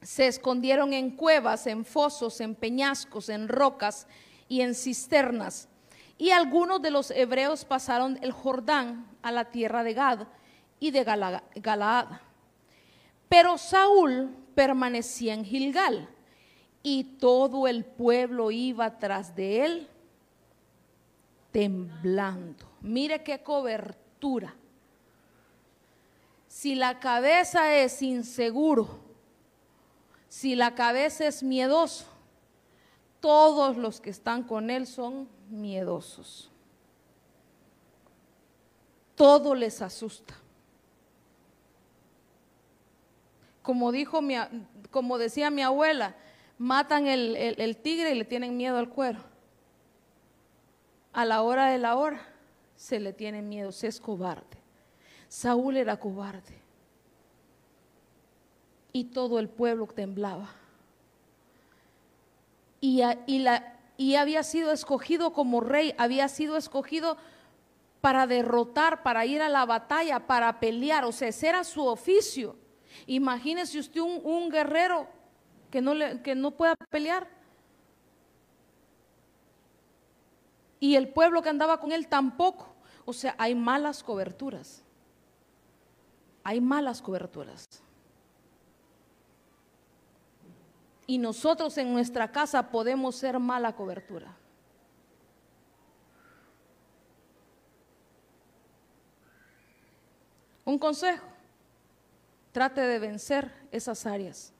se escondieron en cuevas, en fosos, en peñascos, en rocas y en cisternas. Y algunos de los hebreos pasaron el Jordán a la tierra de Gad y de Galaad. Pero Saúl permanecía en Gilgal y todo el pueblo iba tras de él temblando. Mire qué cobertura. Si la cabeza es inseguro, si la cabeza es miedoso, todos los que están con él son miedosos. Todo les asusta. Como dijo mi, como decía mi abuela, matan el, tigre y le tienen miedo al cuero. A la hora de la hora se le tiene miedo, se es cobarde. Saúl era cobarde. Y todo el pueblo temblaba. Y, y, la, y había sido escogido como rey, había sido escogido para derrotar, para ir a la batalla, para pelear. O sea, ese era su oficio. Imagínese usted un, guerrero que no, le, que no pueda pelear. Y el pueblo que andaba con él tampoco. O sea, hay malas coberturas. Hay malas coberturas. Y nosotros en nuestra casa podemos ser mala cobertura. Un consejo, trate de vencer esas áreas.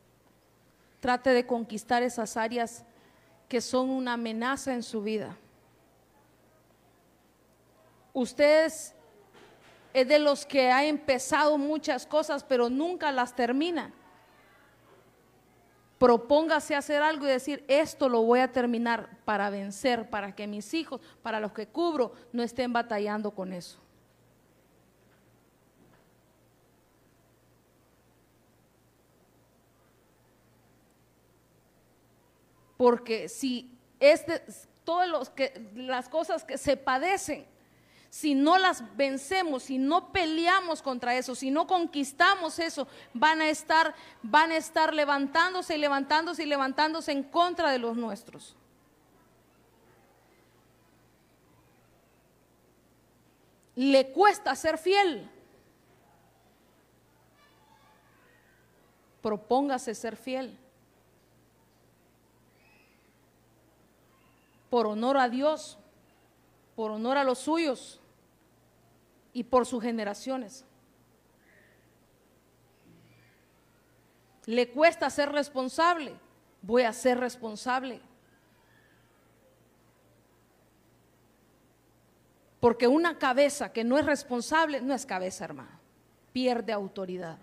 Trate de conquistar esas áreas que son una amenaza en su vida. Usted es, de los que ha empezado muchas cosas, pero nunca las termina. Propóngase hacer algo y decir, esto lo voy a terminar para vencer, para que mis hijos, para los que cubro, no estén batallando con eso. Porque si es de, todas que, las cosas que se padecen, si no las vencemos, si no peleamos contra eso, si no conquistamos eso, van a estar, van a estar levantándose y levantándose y levantándose en contra de los nuestros. Le cuesta ser fiel. Propóngase ser fiel. Por honor a Dios, por honor a los suyos y por sus generaciones. Le cuesta ser responsable, voy a ser responsable. Porque una cabeza que no es responsable no es cabeza, hermano. Pierde autoridad.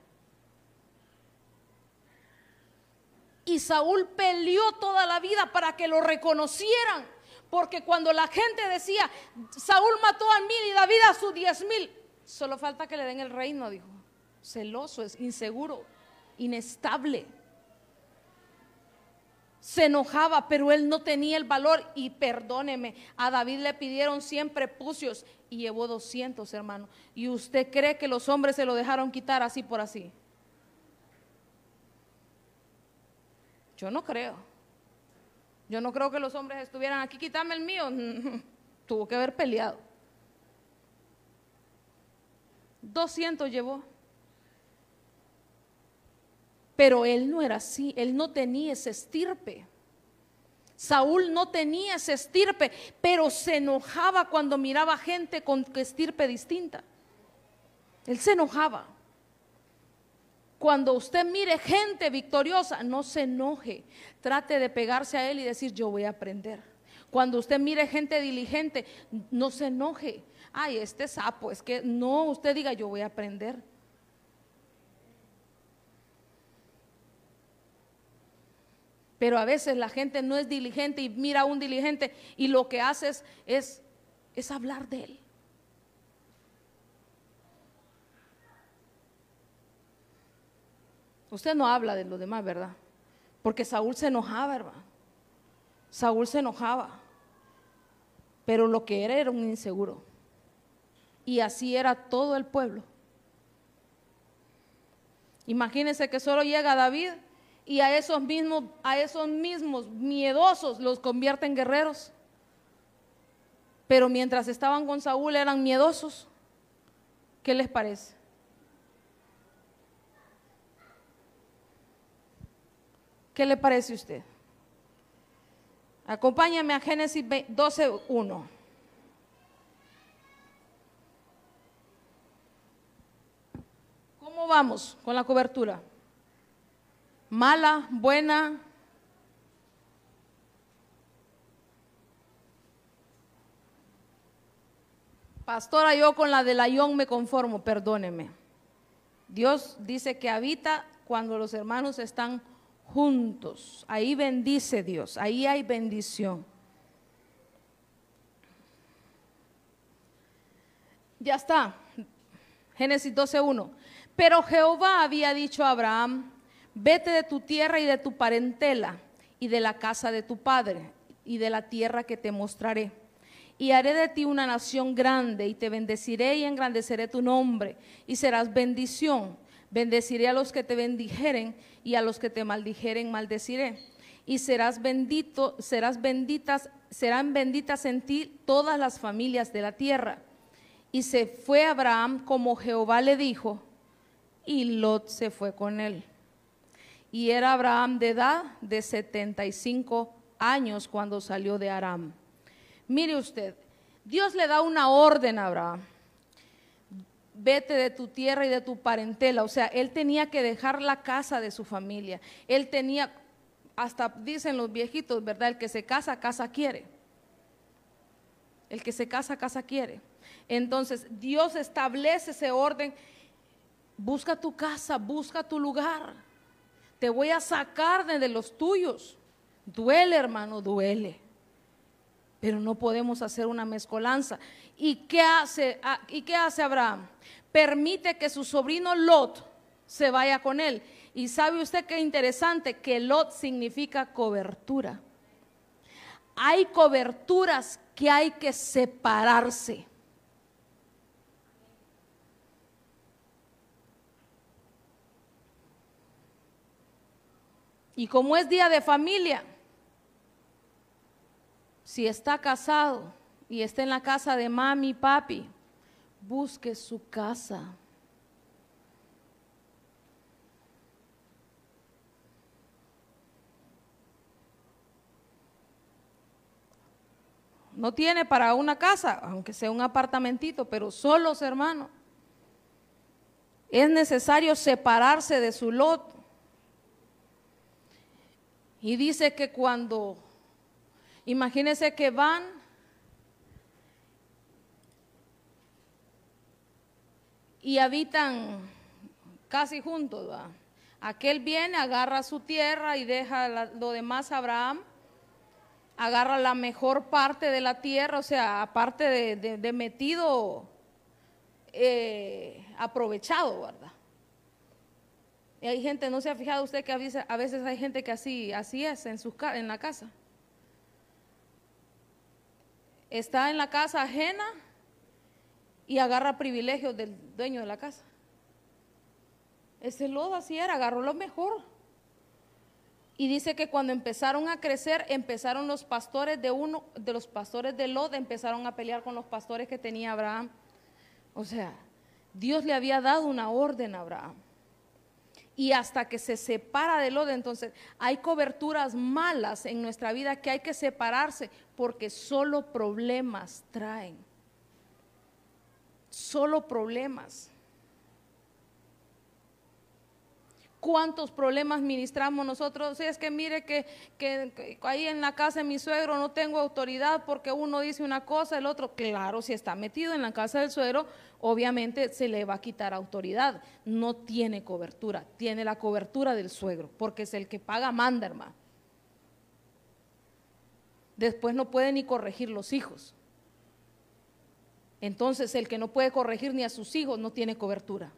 Y Saúl peleó toda la vida para que lo reconocieran. Porque cuando la gente decía, Saúl mató a mil y David a sus diez mil, solo falta que le den el reino, dijo. Celoso, es inseguro, inestable. Se enojaba, pero él no tenía el valor. Y perdóneme, a David le pidieron siempre pucios y llevó 200, hermano. ¿Y usted cree que los hombres se lo dejaron quitar así por así? Yo no creo. Yo no creo que los hombres estuvieran aquí, quítame el mío. [laughs] Tuvo que haber peleado. 200 llevó. Pero él no era así, él no tenía ese estirpe. Saúl no tenía ese estirpe, pero se enojaba cuando miraba gente con estirpe distinta. Él se enojaba. Cuando usted mire gente victoriosa, no se enoje. Trate de pegarse a él y decir, yo voy a aprender. Cuando usted mire gente diligente, no se enoje. Ay, este sapo, es que no, usted diga, yo voy a aprender. Pero a veces la gente no es diligente y mira a un diligente y lo que hace es, es hablar de él. Usted no habla de lo demás, ¿verdad? Porque Saúl se enojaba, hermano. Saúl se enojaba. Pero lo que era era un inseguro. Y así era todo el pueblo. Imagínense que solo llega David y a esos mismos, a esos mismos miedosos los convierte en guerreros. Pero mientras estaban con Saúl eran miedosos. ¿Qué les parece? ¿Qué le parece a usted? Acompáñame a Génesis 12.1. ¿Cómo vamos con la cobertura? ¿Mala? ¿Buena? Pastora, yo con la de Layón me conformo, perdóneme. Dios dice que habita cuando los hermanos están juntos. Ahí bendice Dios, ahí hay bendición. Ya está. Génesis 12.1. Pero Jehová había dicho a Abraham, vete de tu tierra y de tu parentela y de la casa de tu padre y de la tierra que te mostraré. Y haré de ti una nación grande y te bendeciré y engrandeceré tu nombre y serás bendición. Bendeciré a los que te bendijeren y a los que te maldijeren maldeciré. Y serás bendito, serás benditas, serán benditas en ti todas las familias de la tierra. Y se fue Abraham como Jehová le dijo, y Lot se fue con él. Y era Abraham de edad de 75 años cuando salió de Aram. Mire usted, Dios le da una orden a Abraham. Vete de tu tierra y de tu parentela. O sea, él tenía que dejar la casa de su familia. Él tenía, hasta dicen los viejitos, ¿verdad? El que se casa, casa quiere. El que se casa, casa quiere. Entonces, Dios establece ese orden. Busca tu casa, busca tu lugar. Te voy a sacar de los tuyos. Duele, hermano, duele. Pero no podemos hacer una mezcolanza. ¿Y qué hace, ah, ¿y qué hace Abraham? Permite que su sobrino Lot se vaya con él. Y sabe usted qué interesante, que Lot significa cobertura. Hay coberturas que hay que separarse. Y como es día de familia, si está casado y está en la casa de mami papi, busque su casa. No tiene para una casa, aunque sea un apartamentito, pero solos, hermano. Es necesario separarse de su lot. Y dice que cuando Imagínense que van y habitan casi juntos. Aquel viene, agarra su tierra y deja lo demás a Abraham. Agarra la mejor parte de la tierra, o sea, aparte de, metido, eh, aprovechado, ¿verdad? Y hay gente, ¿no se ha fijado usted que a veces, a veces hay gente que así, así es en, sus, en la casa? está en la casa ajena y agarra privilegios del dueño de la casa. Ese lodo así era, agarró lo mejor. Y dice que cuando empezaron a crecer, empezaron los pastores de uno, de los pastores de Lot, empezaron a pelear con los pastores que tenía Abraham. O sea, Dios le había dado una orden a Abraham y hasta que se separa de lo de entonces hay coberturas malas en nuestra vida que hay que separarse porque solo problemas traen. Solo problemas. cuántos problemas ministramos nosotros. Es que mire que, que, ahí en la casa de mi suegro no tengo autoridad porque uno dice una cosa, el otro, claro, si está metido en la casa del suegro, obviamente se le va a quitar autoridad. No tiene cobertura, tiene la cobertura del suegro, porque es el que paga, manda, hermano. Después no puede ni corregir los hijos. Entonces el que no puede corregir ni a sus hijos no tiene cobertura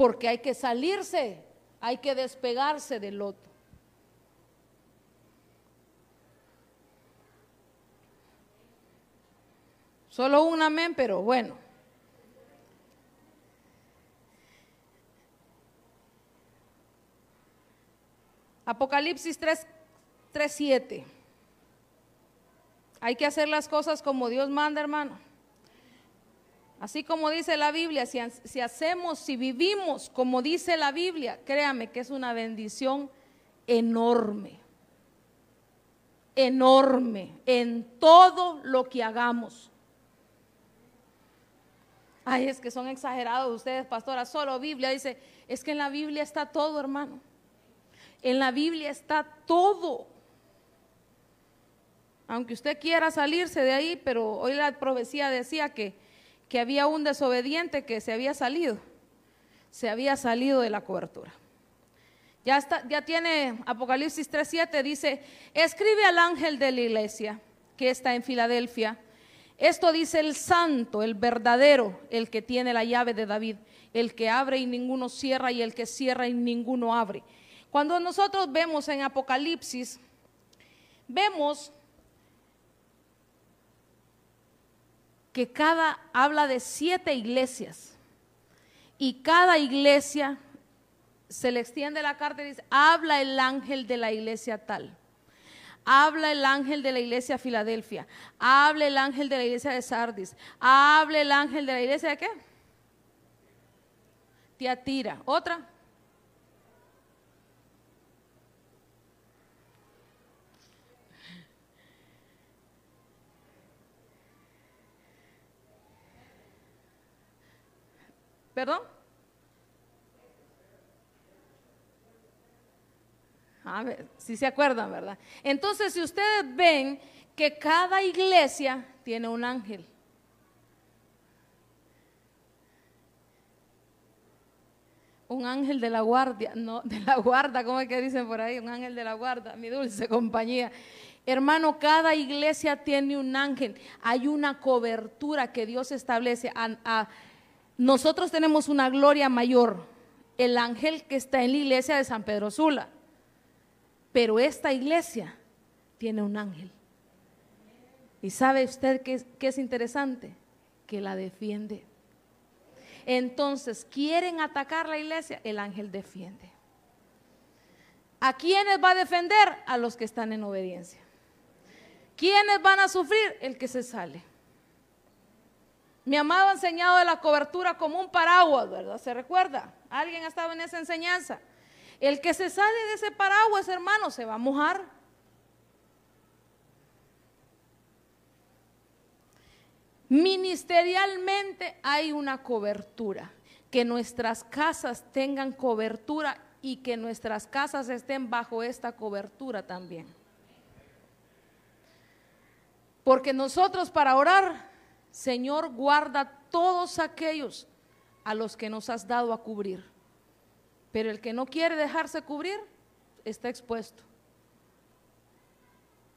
porque hay que salirse, hay que despegarse del otro. Solo un amén, pero bueno. Apocalipsis 3, 3, 7. Hay que hacer las cosas como Dios manda, hermano. Así como dice la Biblia, si, hacemos, si vivimos como dice la Biblia, créame que es una bendición enorme, enorme en todo lo que hagamos. Ay, es que son exagerados ustedes, pastora, solo Biblia. Dice, es que en la Biblia está todo, hermano. En la Biblia está todo. Aunque usted quiera salirse de ahí, pero hoy la profecía decía que que había un desobediente que se había salido, se había salido de la cobertura. Ya, está, ya tiene Apocalipsis 3.7, dice, escribe al ángel de la iglesia que está en Filadelfia. Esto dice el santo, el verdadero, el que tiene la llave de David, el que abre y ninguno cierra y el que cierra y ninguno abre. Cuando nosotros vemos en Apocalipsis, vemos que cada habla de siete iglesias y cada iglesia se le extiende la carta y dice, habla el ángel de la iglesia tal. habla el ángel de la iglesia de Filadelfia, habla el ángel de la iglesia de Sardis, habla el ángel de la iglesia de qué? Tiatira. Otra. ¿Perdón? A ver, si se acuerdan, ¿verdad? Entonces, si ustedes ven que cada iglesia tiene un ángel. Un ángel de la guardia, no, de la guarda, ¿cómo es que dicen por ahí? Un ángel de la guarda, mi dulce compañía. Hermano, cada iglesia tiene un ángel. Hay una cobertura que Dios establece a, nosotros tenemos una gloria mayor, el ángel que está en la iglesia de San Pedro Sula. Pero esta iglesia tiene un ángel. ¿Y sabe usted qué, qué es interesante? Que la defiende. Entonces, ¿quieren atacar la iglesia? El ángel defiende. ¿A quiénes va a defender? A los que están en obediencia. ¿Quiénes van a sufrir? El que se sale. Mi amado ha enseñado de la cobertura como un paraguas, ¿verdad? ¿Se recuerda? ¿Alguien ha estado en esa enseñanza? El que se sale de ese paraguas, hermano, se va a mojar. Ministerialmente hay una cobertura. Que nuestras casas tengan cobertura y que nuestras casas estén bajo esta cobertura también. Porque nosotros para orar Señor, guarda todos aquellos a los que nos has dado a cubrir. Pero el que no quiere dejarse cubrir está expuesto.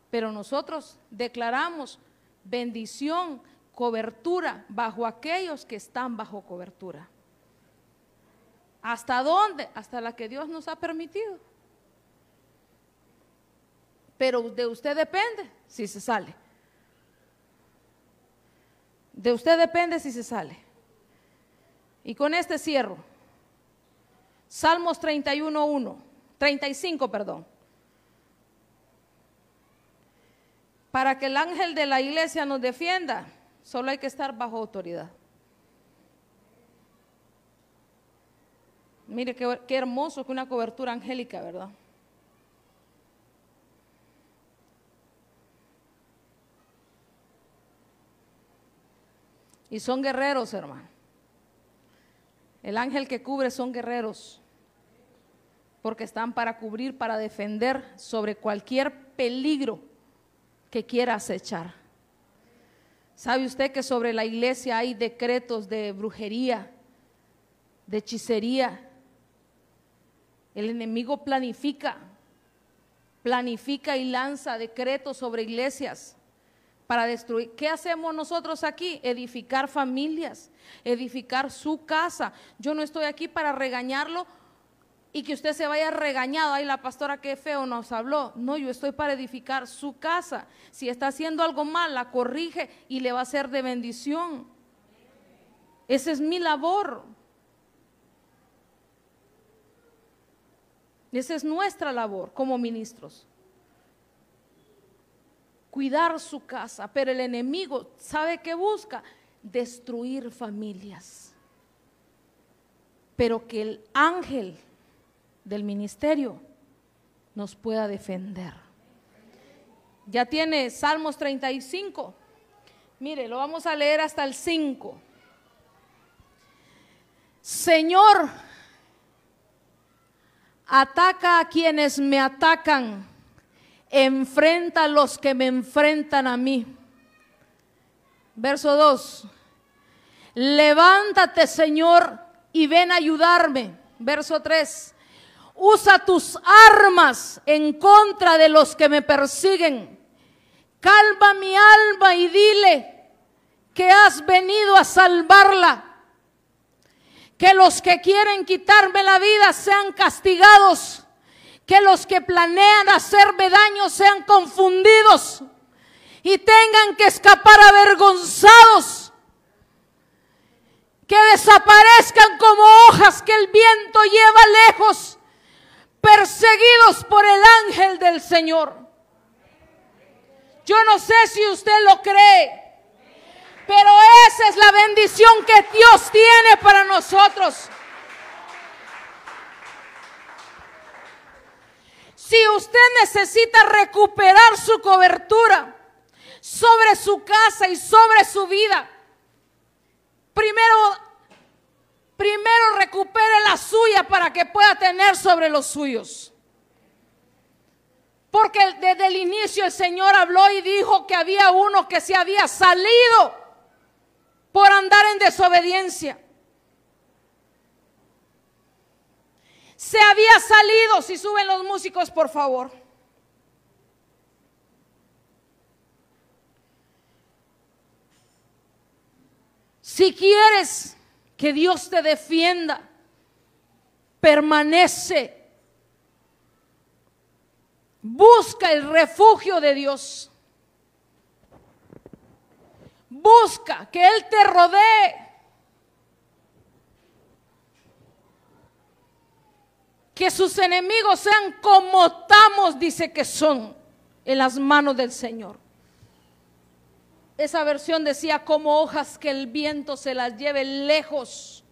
Pero nosotros declaramos bendición, cobertura bajo aquellos que están bajo cobertura. ¿Hasta dónde? Hasta la que Dios nos ha permitido. Pero de usted depende si se sale. De usted depende si se sale. Y con este cierro. Salmos 31.1, 35, perdón. Para que el ángel de la iglesia nos defienda, solo hay que estar bajo autoridad. Mire qué, qué hermoso que una cobertura angélica, ¿verdad? Y son guerreros, hermano. El ángel que cubre son guerreros. Porque están para cubrir, para defender sobre cualquier peligro que quiera acechar. ¿Sabe usted que sobre la iglesia hay decretos de brujería, de hechicería? El enemigo planifica, planifica y lanza decretos sobre iglesias para destruir. ¿Qué hacemos nosotros aquí? Edificar familias, edificar su casa. Yo no estoy aquí para regañarlo y que usted se vaya regañado. Ay, la pastora qué feo nos habló. No, yo estoy para edificar su casa. Si está haciendo algo mal, la corrige y le va a ser de bendición. Esa es mi labor. Esa es nuestra labor como ministros cuidar su casa, pero el enemigo, ¿sabe qué busca? Destruir familias. Pero que el ángel del ministerio nos pueda defender. Ya tiene Salmos 35. Mire, lo vamos a leer hasta el 5. Señor, ataca a quienes me atacan enfrenta a los que me enfrentan a mí. Verso 2. Levántate, Señor, y ven a ayudarme. Verso 3. Usa tus armas en contra de los que me persiguen. Calma mi alma y dile que has venido a salvarla. Que los que quieren quitarme la vida sean castigados que los que planean hacerme daño sean confundidos y tengan que escapar avergonzados, que desaparezcan como hojas que el viento lleva lejos, perseguidos por el ángel del Señor. Yo no sé si usted lo cree. Pero esa es la bendición que Dios tiene para nosotros. Si usted necesita recuperar su cobertura sobre su casa y sobre su vida, primero, primero recupere la suya para que pueda tener sobre los suyos. Porque desde el inicio el Señor habló y dijo que había uno que se había salido por andar en desobediencia. Se había salido, si suben los músicos, por favor. Si quieres que Dios te defienda, permanece. Busca el refugio de Dios. Busca que Él te rodee. Que sus enemigos sean como Tamos, dice que son, en las manos del Señor. Esa versión decía como hojas que el viento se las lleve lejos.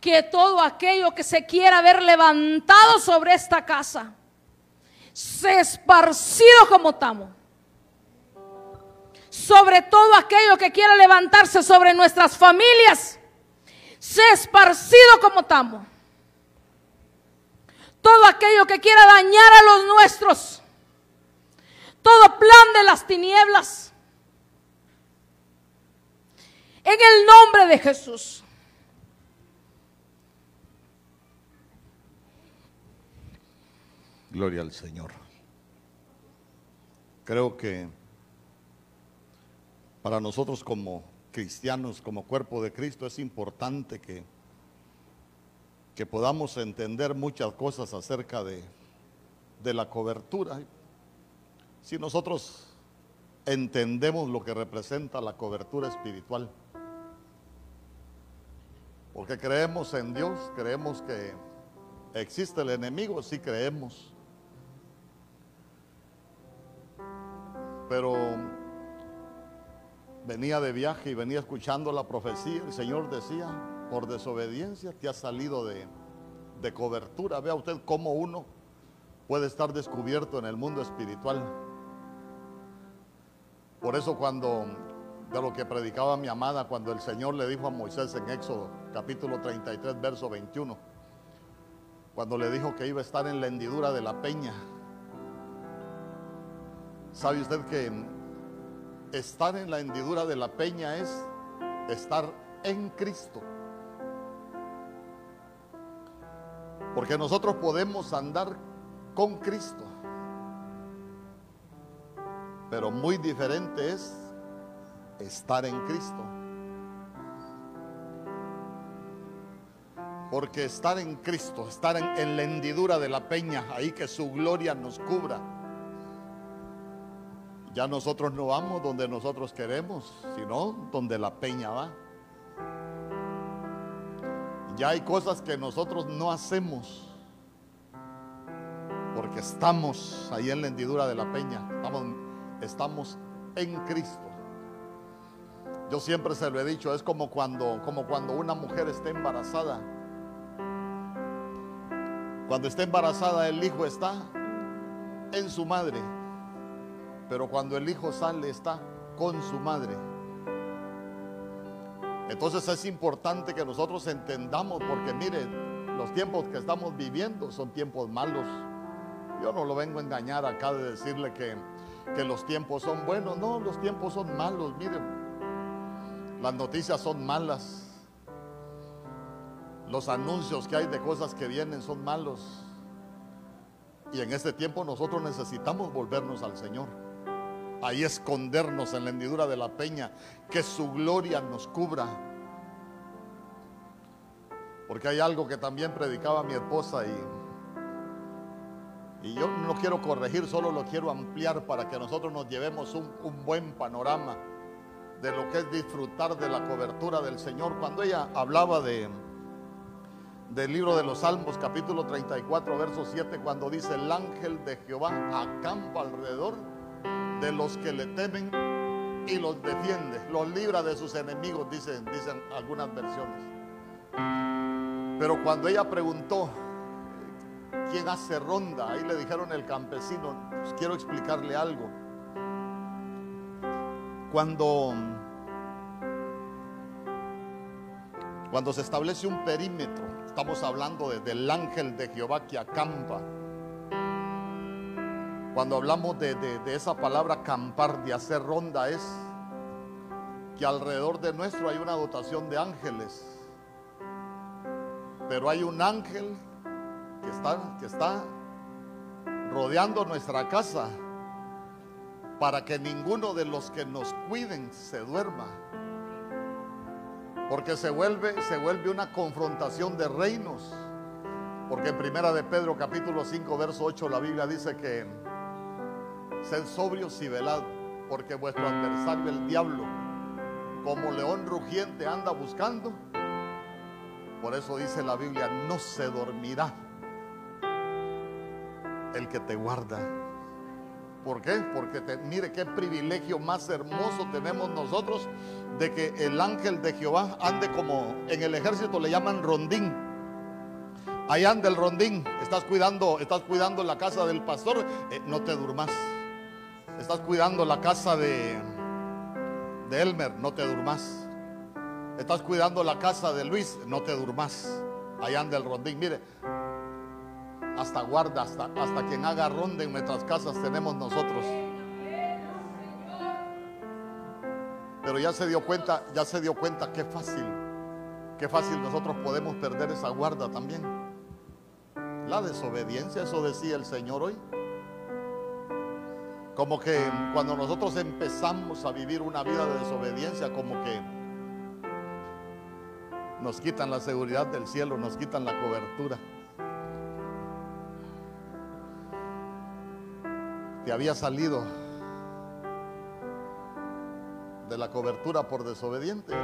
Que todo aquello que se quiera ver levantado sobre esta casa, se esparcido como tamo sobre todo aquello que quiera levantarse sobre nuestras familias, sea esparcido como tamo. Todo aquello que quiera dañar a los nuestros, todo plan de las tinieblas, en el nombre de Jesús. Gloria al Señor. Creo que para nosotros como cristianos, como cuerpo de Cristo, es importante que, que podamos entender muchas cosas acerca de, de la cobertura. Si nosotros entendemos lo que representa la cobertura espiritual, porque creemos en Dios, creemos que existe el enemigo, sí creemos. Pero venía de viaje y venía escuchando la profecía. El Señor decía, por desobediencia te ha salido de, de cobertura. Vea usted cómo uno puede estar descubierto en el mundo espiritual. Por eso cuando, de lo que predicaba mi amada, cuando el Señor le dijo a Moisés en Éxodo capítulo 33, verso 21, cuando le dijo que iba a estar en la hendidura de la peña, ¿sabe usted que estar en la hendidura de la peña es estar en Cristo. Porque nosotros podemos andar con Cristo. Pero muy diferente es estar en Cristo. Porque estar en Cristo, estar en, en, la hendidura de la peña, ahí que su gloria nos cubra ya nosotros no vamos donde nosotros queremos, sino donde la peña va. Ya hay cosas que nosotros no hacemos porque estamos ahí en la hendidura de la peña, estamos, en Cristo. Yo siempre se lo he dicho, es como cuando, como cuando una mujer está embarazada. Cuando está embarazada el hijo está en su madre pero cuando el hijo sale está con su madre. Entonces es importante que nosotros entendamos, porque mire, los tiempos que estamos viviendo son tiempos malos. Yo no lo vengo a engañar acá de decirle que, que los tiempos son buenos, no, los tiempos son malos, miren, las noticias son malas, los anuncios que hay de cosas que vienen son malos. Y en este tiempo nosotros necesitamos volvernos al Señor ahí escondernos en la hendidura de la peña, que su gloria nos cubra. Porque hay algo que también predicaba mi esposa y, y yo no quiero corregir, solo lo quiero ampliar para que nosotros nos llevemos un, un buen panorama de lo que es disfrutar de la cobertura del Señor. Cuando ella hablaba de del libro de los Salmos, capítulo 34, verso 7, cuando dice, el ángel de Jehová acampa alrededor de los que le temen y los defiende, los libra de sus enemigos, dicen, dicen algunas versiones. Pero cuando ella preguntó, ¿quién hace ronda? Ahí le dijeron el campesino, pues quiero explicarle algo. Cuando, cuando se establece un perímetro, estamos hablando del ángel de Jehová que acampa. Cuando hablamos de, de esa palabra acampar, de hacer ronda, es que alrededor de nuestro hay una dotación de ángeles. Pero hay un ángel que está, que está rodeando nuestra casa para que ninguno de los que nos cuiden se duerma. Porque se vuelve, se vuelve una confrontación de reinos. Porque en primera de Pedro capítulo 5 verso 8 la Biblia dice que sed sobrios y velad, porque vuestro adversario el diablo como león rugiente anda buscando. Por eso dice la Biblia, no se dormirá el que te guarda. ¿Por qué? Porque mire qué privilegio más hermoso tenemos nosotros de que el ángel de Jehová ande como en el ejército le llaman rondín. Ahí anda el rondín. Estás cuidando, estás cuidando la casa del pastor, eh, no te durmas. Estás cuidando la casa de, de Elmer, no te durmas. Estás cuidando la casa de Luis, no te durmas. Allá anda el rondín. Mire, hasta guarda, hasta, hasta quien haga ronda en nuestras casas tenemos nosotros. Pero ya se dio cuenta, ya se dio cuenta qué fácil, qué fácil nosotros podemos perder esa guarda también. La desobediencia, eso decía el Señor hoy. Como que cuando nosotros empezamos a vivir una vida de desobediencia, como que nos quitan la seguridad del cielo, nos quitan la cobertura. Te había salido de la cobertura por desobediente.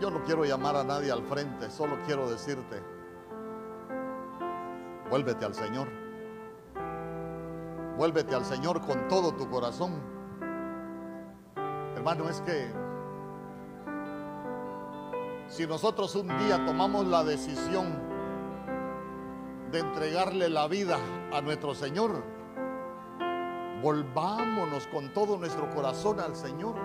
Yo no quiero llamar a nadie al frente, solo quiero decirte, vuélvete al Señor. Vuélvete al Señor con todo tu corazón. Hermano, es que si nosotros un día tomamos la decisión de entregarle la vida a nuestro Señor, volvámonos con todo nuestro corazón al Señor.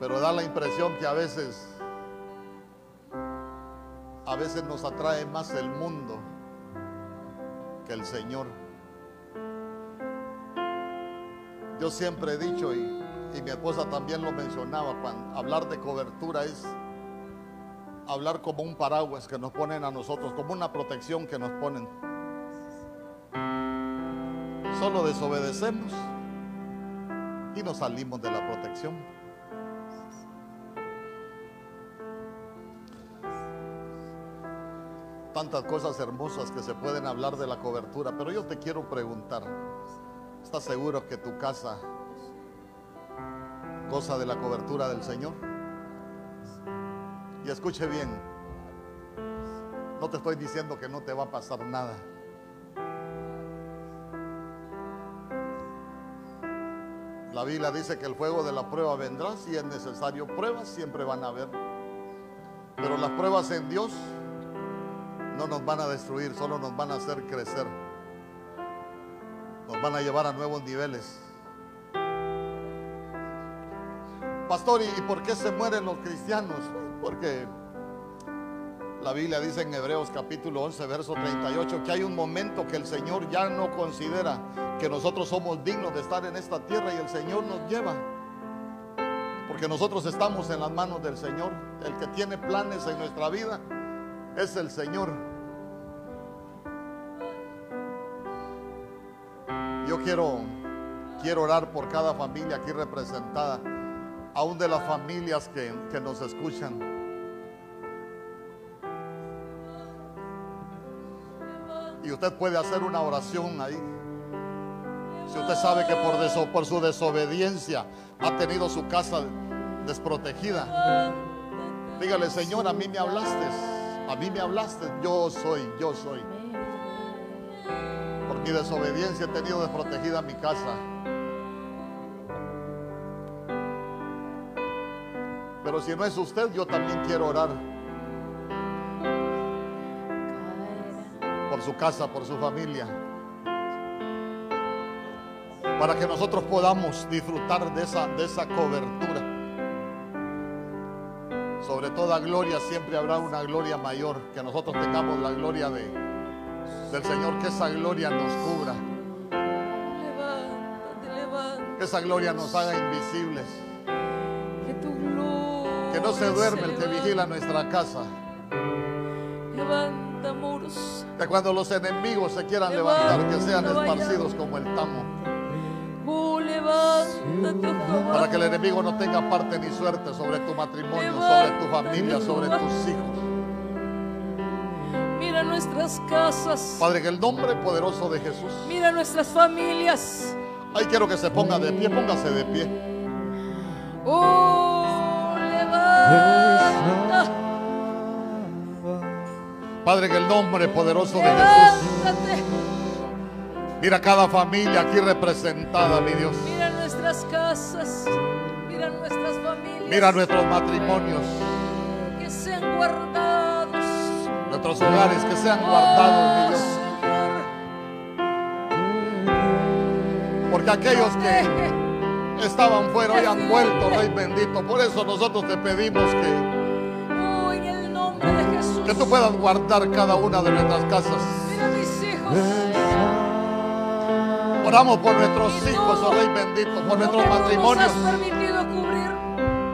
Pero da la impresión que a veces a veces nos atrae más el mundo que el Señor. Yo siempre he dicho, y, mi esposa también lo mencionaba, cuando hablar de cobertura es hablar como un paraguas que nos ponen a nosotros, como una protección que nos ponen. Solo desobedecemos y nos salimos de la protección. Tantas cosas hermosas que se pueden hablar de la cobertura, pero yo te quiero preguntar, ¿estás seguro que tu casa goza de la cobertura del Señor? Y escuche bien, no te estoy diciendo que no te va a pasar nada. La Biblia dice que el fuego de la prueba vendrá si es necesario. Pruebas siempre van a haber. Pero las pruebas en Dios no nos van a destruir, solo nos van a hacer crecer. Nos van a llevar a nuevos niveles. Pastor, ¿y por qué se mueren los cristianos? Porque la Biblia dice en Hebreos capítulo 11, verso 38, que hay un momento que el Señor ya no considera que nosotros somos dignos de estar en esta tierra y el Señor nos lleva. Porque nosotros estamos en las manos del Señor. El que tiene planes en nuestra vida es el Señor. Yo quiero, quiero orar por cada familia aquí representada, aún de las familias que, que nos escuchan. Y usted puede hacer una oración ahí. Si usted sabe que por, por su desobediencia ha tenido su casa desprotegida, dígale, Señor, a mí me hablaste A mí me hablaste, yo soy, yo soy. Mi desobediencia he tenido desprotegida mi casa. Pero si no es usted, yo también quiero orar por su casa, por su familia. Para que nosotros podamos disfrutar de esa, de esa cobertura. Sobre toda gloria siempre habrá una gloria mayor. Que nosotros tengamos la gloria de, del Señor. Que esa gloria nos cubra. Levántate, levántate. Que esa gloria nos haga invisibles. Que tu gloria Que no se duerme el que vigila nuestra casa. Levanta muros. Que cuando los enemigos se quieran Levanta, levantar, que sean esparcidos como el tamo. Oh, levántate. Para que el enemigo no tenga parte ni suerte sobre tu matrimonio, sobre tu familia, sobre tus hijos. Nuestras casas. Padre, que el nombre poderoso de Jesús. Mira nuestras familias. Ay, quiero que se ponga de pie, póngase de pie. Oh, levanta. Padre, que el nombre poderoso de Jesús. Levántate. Mira cada familia aquí representada, mi Dios. Mira nuestras casas. Mira nuestras familias. Mira nuestros matrimonios, nuestros hogares, que sean guardados, mi Dios. Porque aquellos que estaban fuera hoy han vuelto, Rey bendito. Por eso nosotros te pedimos que, que tú puedas guardar cada una de nuestras casas. Oramos por nuestros hijos, oh Rey bendito, por nuestros matrimonios,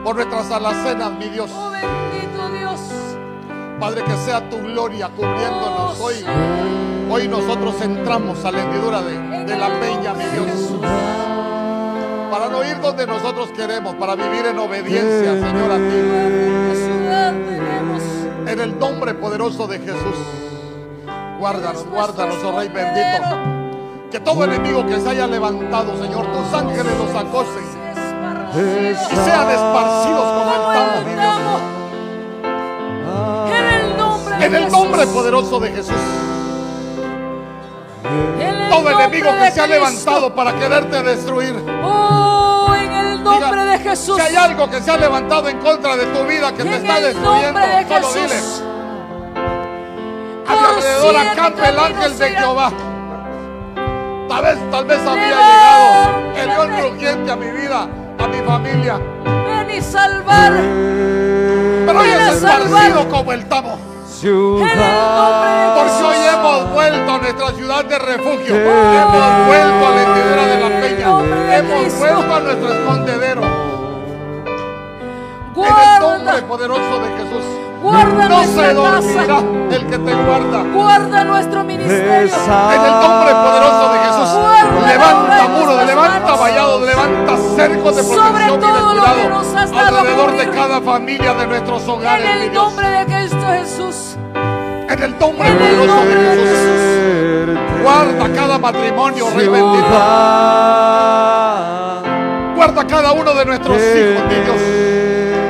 por nuestras alacenas, mi Dios. Oh, Dios. Padre, que sea tu gloria cubriéndonos Oh, hoy. Hoy nosotros entramos a la hendidura de, la peña, mi Dios. Jesús. Para no ir donde nosotros queremos, para vivir en obediencia, Señor, a ti. En el nombre poderoso de Jesús. Guárdanos, guárdanos, nuestro oh Rey bendito. Que todo enemigo que se haya levantado, Señor, tus ángeles los acosen Se y sean esparcidos como el tamo, mi Dios. En el nombre poderoso de Jesús. Todo enemigo que se ha levantado para quererte destruir. Oh, en el nombre de Jesús. Si hay algo que se ha levantado en contra de tu vida que te está destruyendo, solo dile. A mi alrededor acampa el ángel de. Jehová. Tal vez, tal vez había llegado el león rugiente a mi vida, a mi familia. Ven y salvar. Pero hoy es salvar. como el tamo. De Porque hoy hemos vuelto a nuestra ciudad de refugio. Hemos vuelto a la hendidura de la peña. de Hemos vuelto a nuestro escondedero. En el Guarda, nombre poderoso de Jesús. guarda No se dormirá casa. el que te guarda. Guarda nuestro ministerio. En el nombre poderoso de Jesús. Guarda Levanta nuestras levanta manos. vallados, levanta cercos de Sobre protección y de todo lo que cuidado nos has dado alrededor de cada familia de nuestros hogares, En mi el Dios. nombre de Cristo Jesús. En el nombre poderoso de Jesús. Guarda cada matrimonio, Rey bendito. Guarda cada uno de nuestros hijos, mi Dios.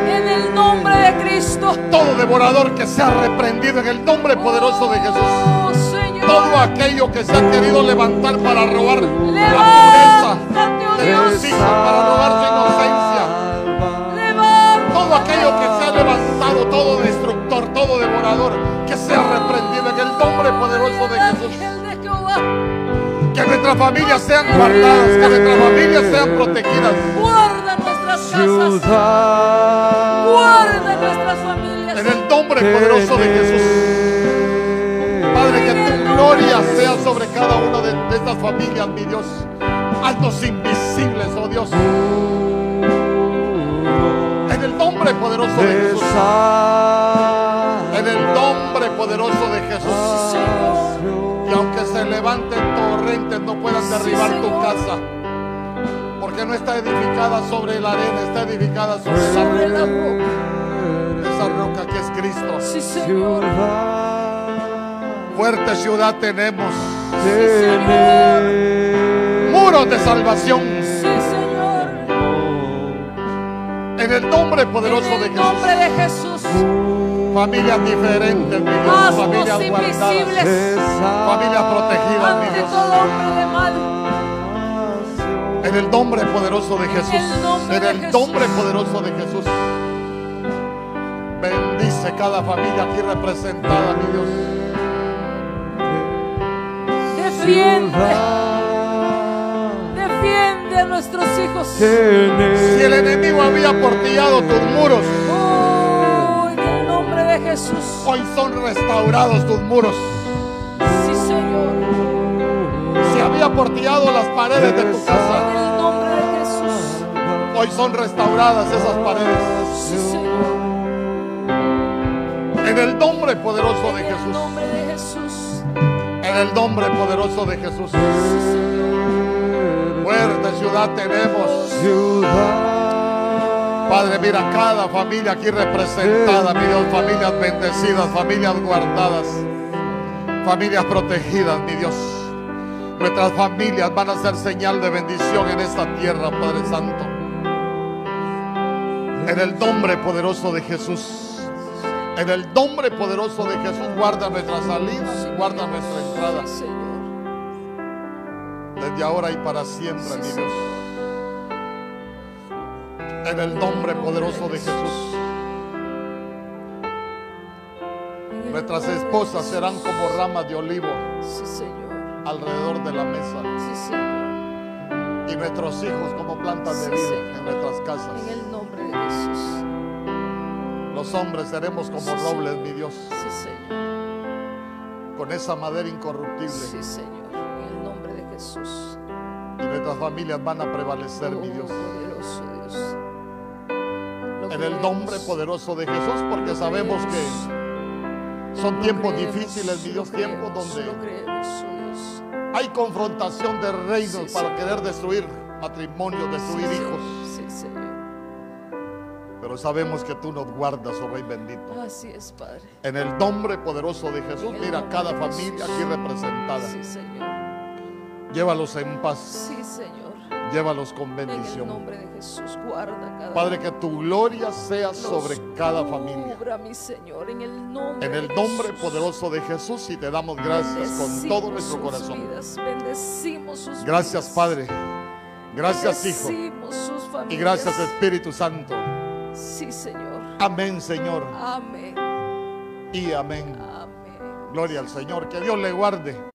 En el nombre de Cristo. Todo devorador que sea reprendido en el nombre poderoso de Jesús. Oh. Todo aquello que se ha querido levantar para robar la Levántate, oh pureza de Dios. tus hijos, para robar su inocencia. Poderoso de Jesús. Que nuestras familias sean guardadas, que nuestras familias sean protegidas. Guarda nuestras casas. Guarda nuestras familias. En el nombre poderoso de Jesús. Padre, que tu gloria sea sobre cada una de, de estas familias, mi Dios. Altos invisibles, oh Dios. En el nombre poderoso de Jesús. Nombre poderoso de Jesús. Y aunque se levanten torrentes, no puedan derribar tu casa. Porque no está edificada sobre la arena, está edificada sobre la roca. Esa roca que es Cristo. Fuerte ciudad tenemos. Muros de salvación. En el nombre poderoso de Jesús. Familias diferentes, mi Dios. Haznos Familias guardadas. invisibles Familias protegidas, mi Dios. todo hombre de mal. En el nombre poderoso de Jesús. el nombre En de el Jesús. nombre poderoso de Jesús. Bendice cada familia aquí representada, mi Dios. Defiende, defiende a nuestros hijos. Si el enemigo había portillado tus muros, Jesús. hoy son restaurados tus muros. Sí, Señor. Si había portillado las paredes de tu En casa, el nombre de Jesús. hoy son restauradas esas paredes. Sí, Señor. En el nombre poderoso de En el Jesús. nombre de Jesús. En el nombre poderoso de Jesús. Sí, Señor. Fuerte ciudad tenemos. Padre, mira cada familia aquí representada, mi Dios, familias bendecidas, familias guardadas, familias protegidas, mi Dios. Nuestras familias van a ser señal de bendición en esta tierra, Padre Santo. En el nombre poderoso de Jesús. En el nombre poderoso de Jesús, guarda nuestras salidas, guarda nuestra entrada. Desde ahora y para siempre, mi. Dios. En el nombre poderoso de Jesús. Nuestras esposas serán como ramas de olivo alrededor de la mesa. Y nuestros hijos como plantas de vida en nuestras casas. En el nombre de Jesús. Los hombres seremos como robles, mi Dios. Sí, Señor. Con esa madera incorruptible. Sí, Señor. En el nombre de Jesús. Y nuestras familias van a prevalecer, mi Dios. Oh, poderoso Dios. En el nombre poderoso de Jesús, porque sabemos que son tiempos difíciles, mi Dios, tiempos donde. Hay confrontación de reinos para querer destruir matrimonios, destruir hijos. Sí, Señor. Pero sabemos que tú nos guardas, oh Rey bendito. Así es, Padre. En el nombre poderoso de Jesús, mira cada familia aquí representada. Sí, Señor. Llévalos en paz, Sí, Señor. Llévalos con En el bendición. nombre de Jesús, guarda cada Padre, que tu gloria sea Los sobre cada familia. cubra, mi Señor, en el nombre En el de nombre Jesús. poderoso de Jesús y te damos gracias con todo nuestro corazón. vidas, bendecimos sus Gracias. Padre. Gracias, Hijo. Sus Y gracias, Espíritu Santo. Sí, Señor. Amén, Señor. Amén. Y amén. Amén. Gloria al Señor. Que Dios le guarde.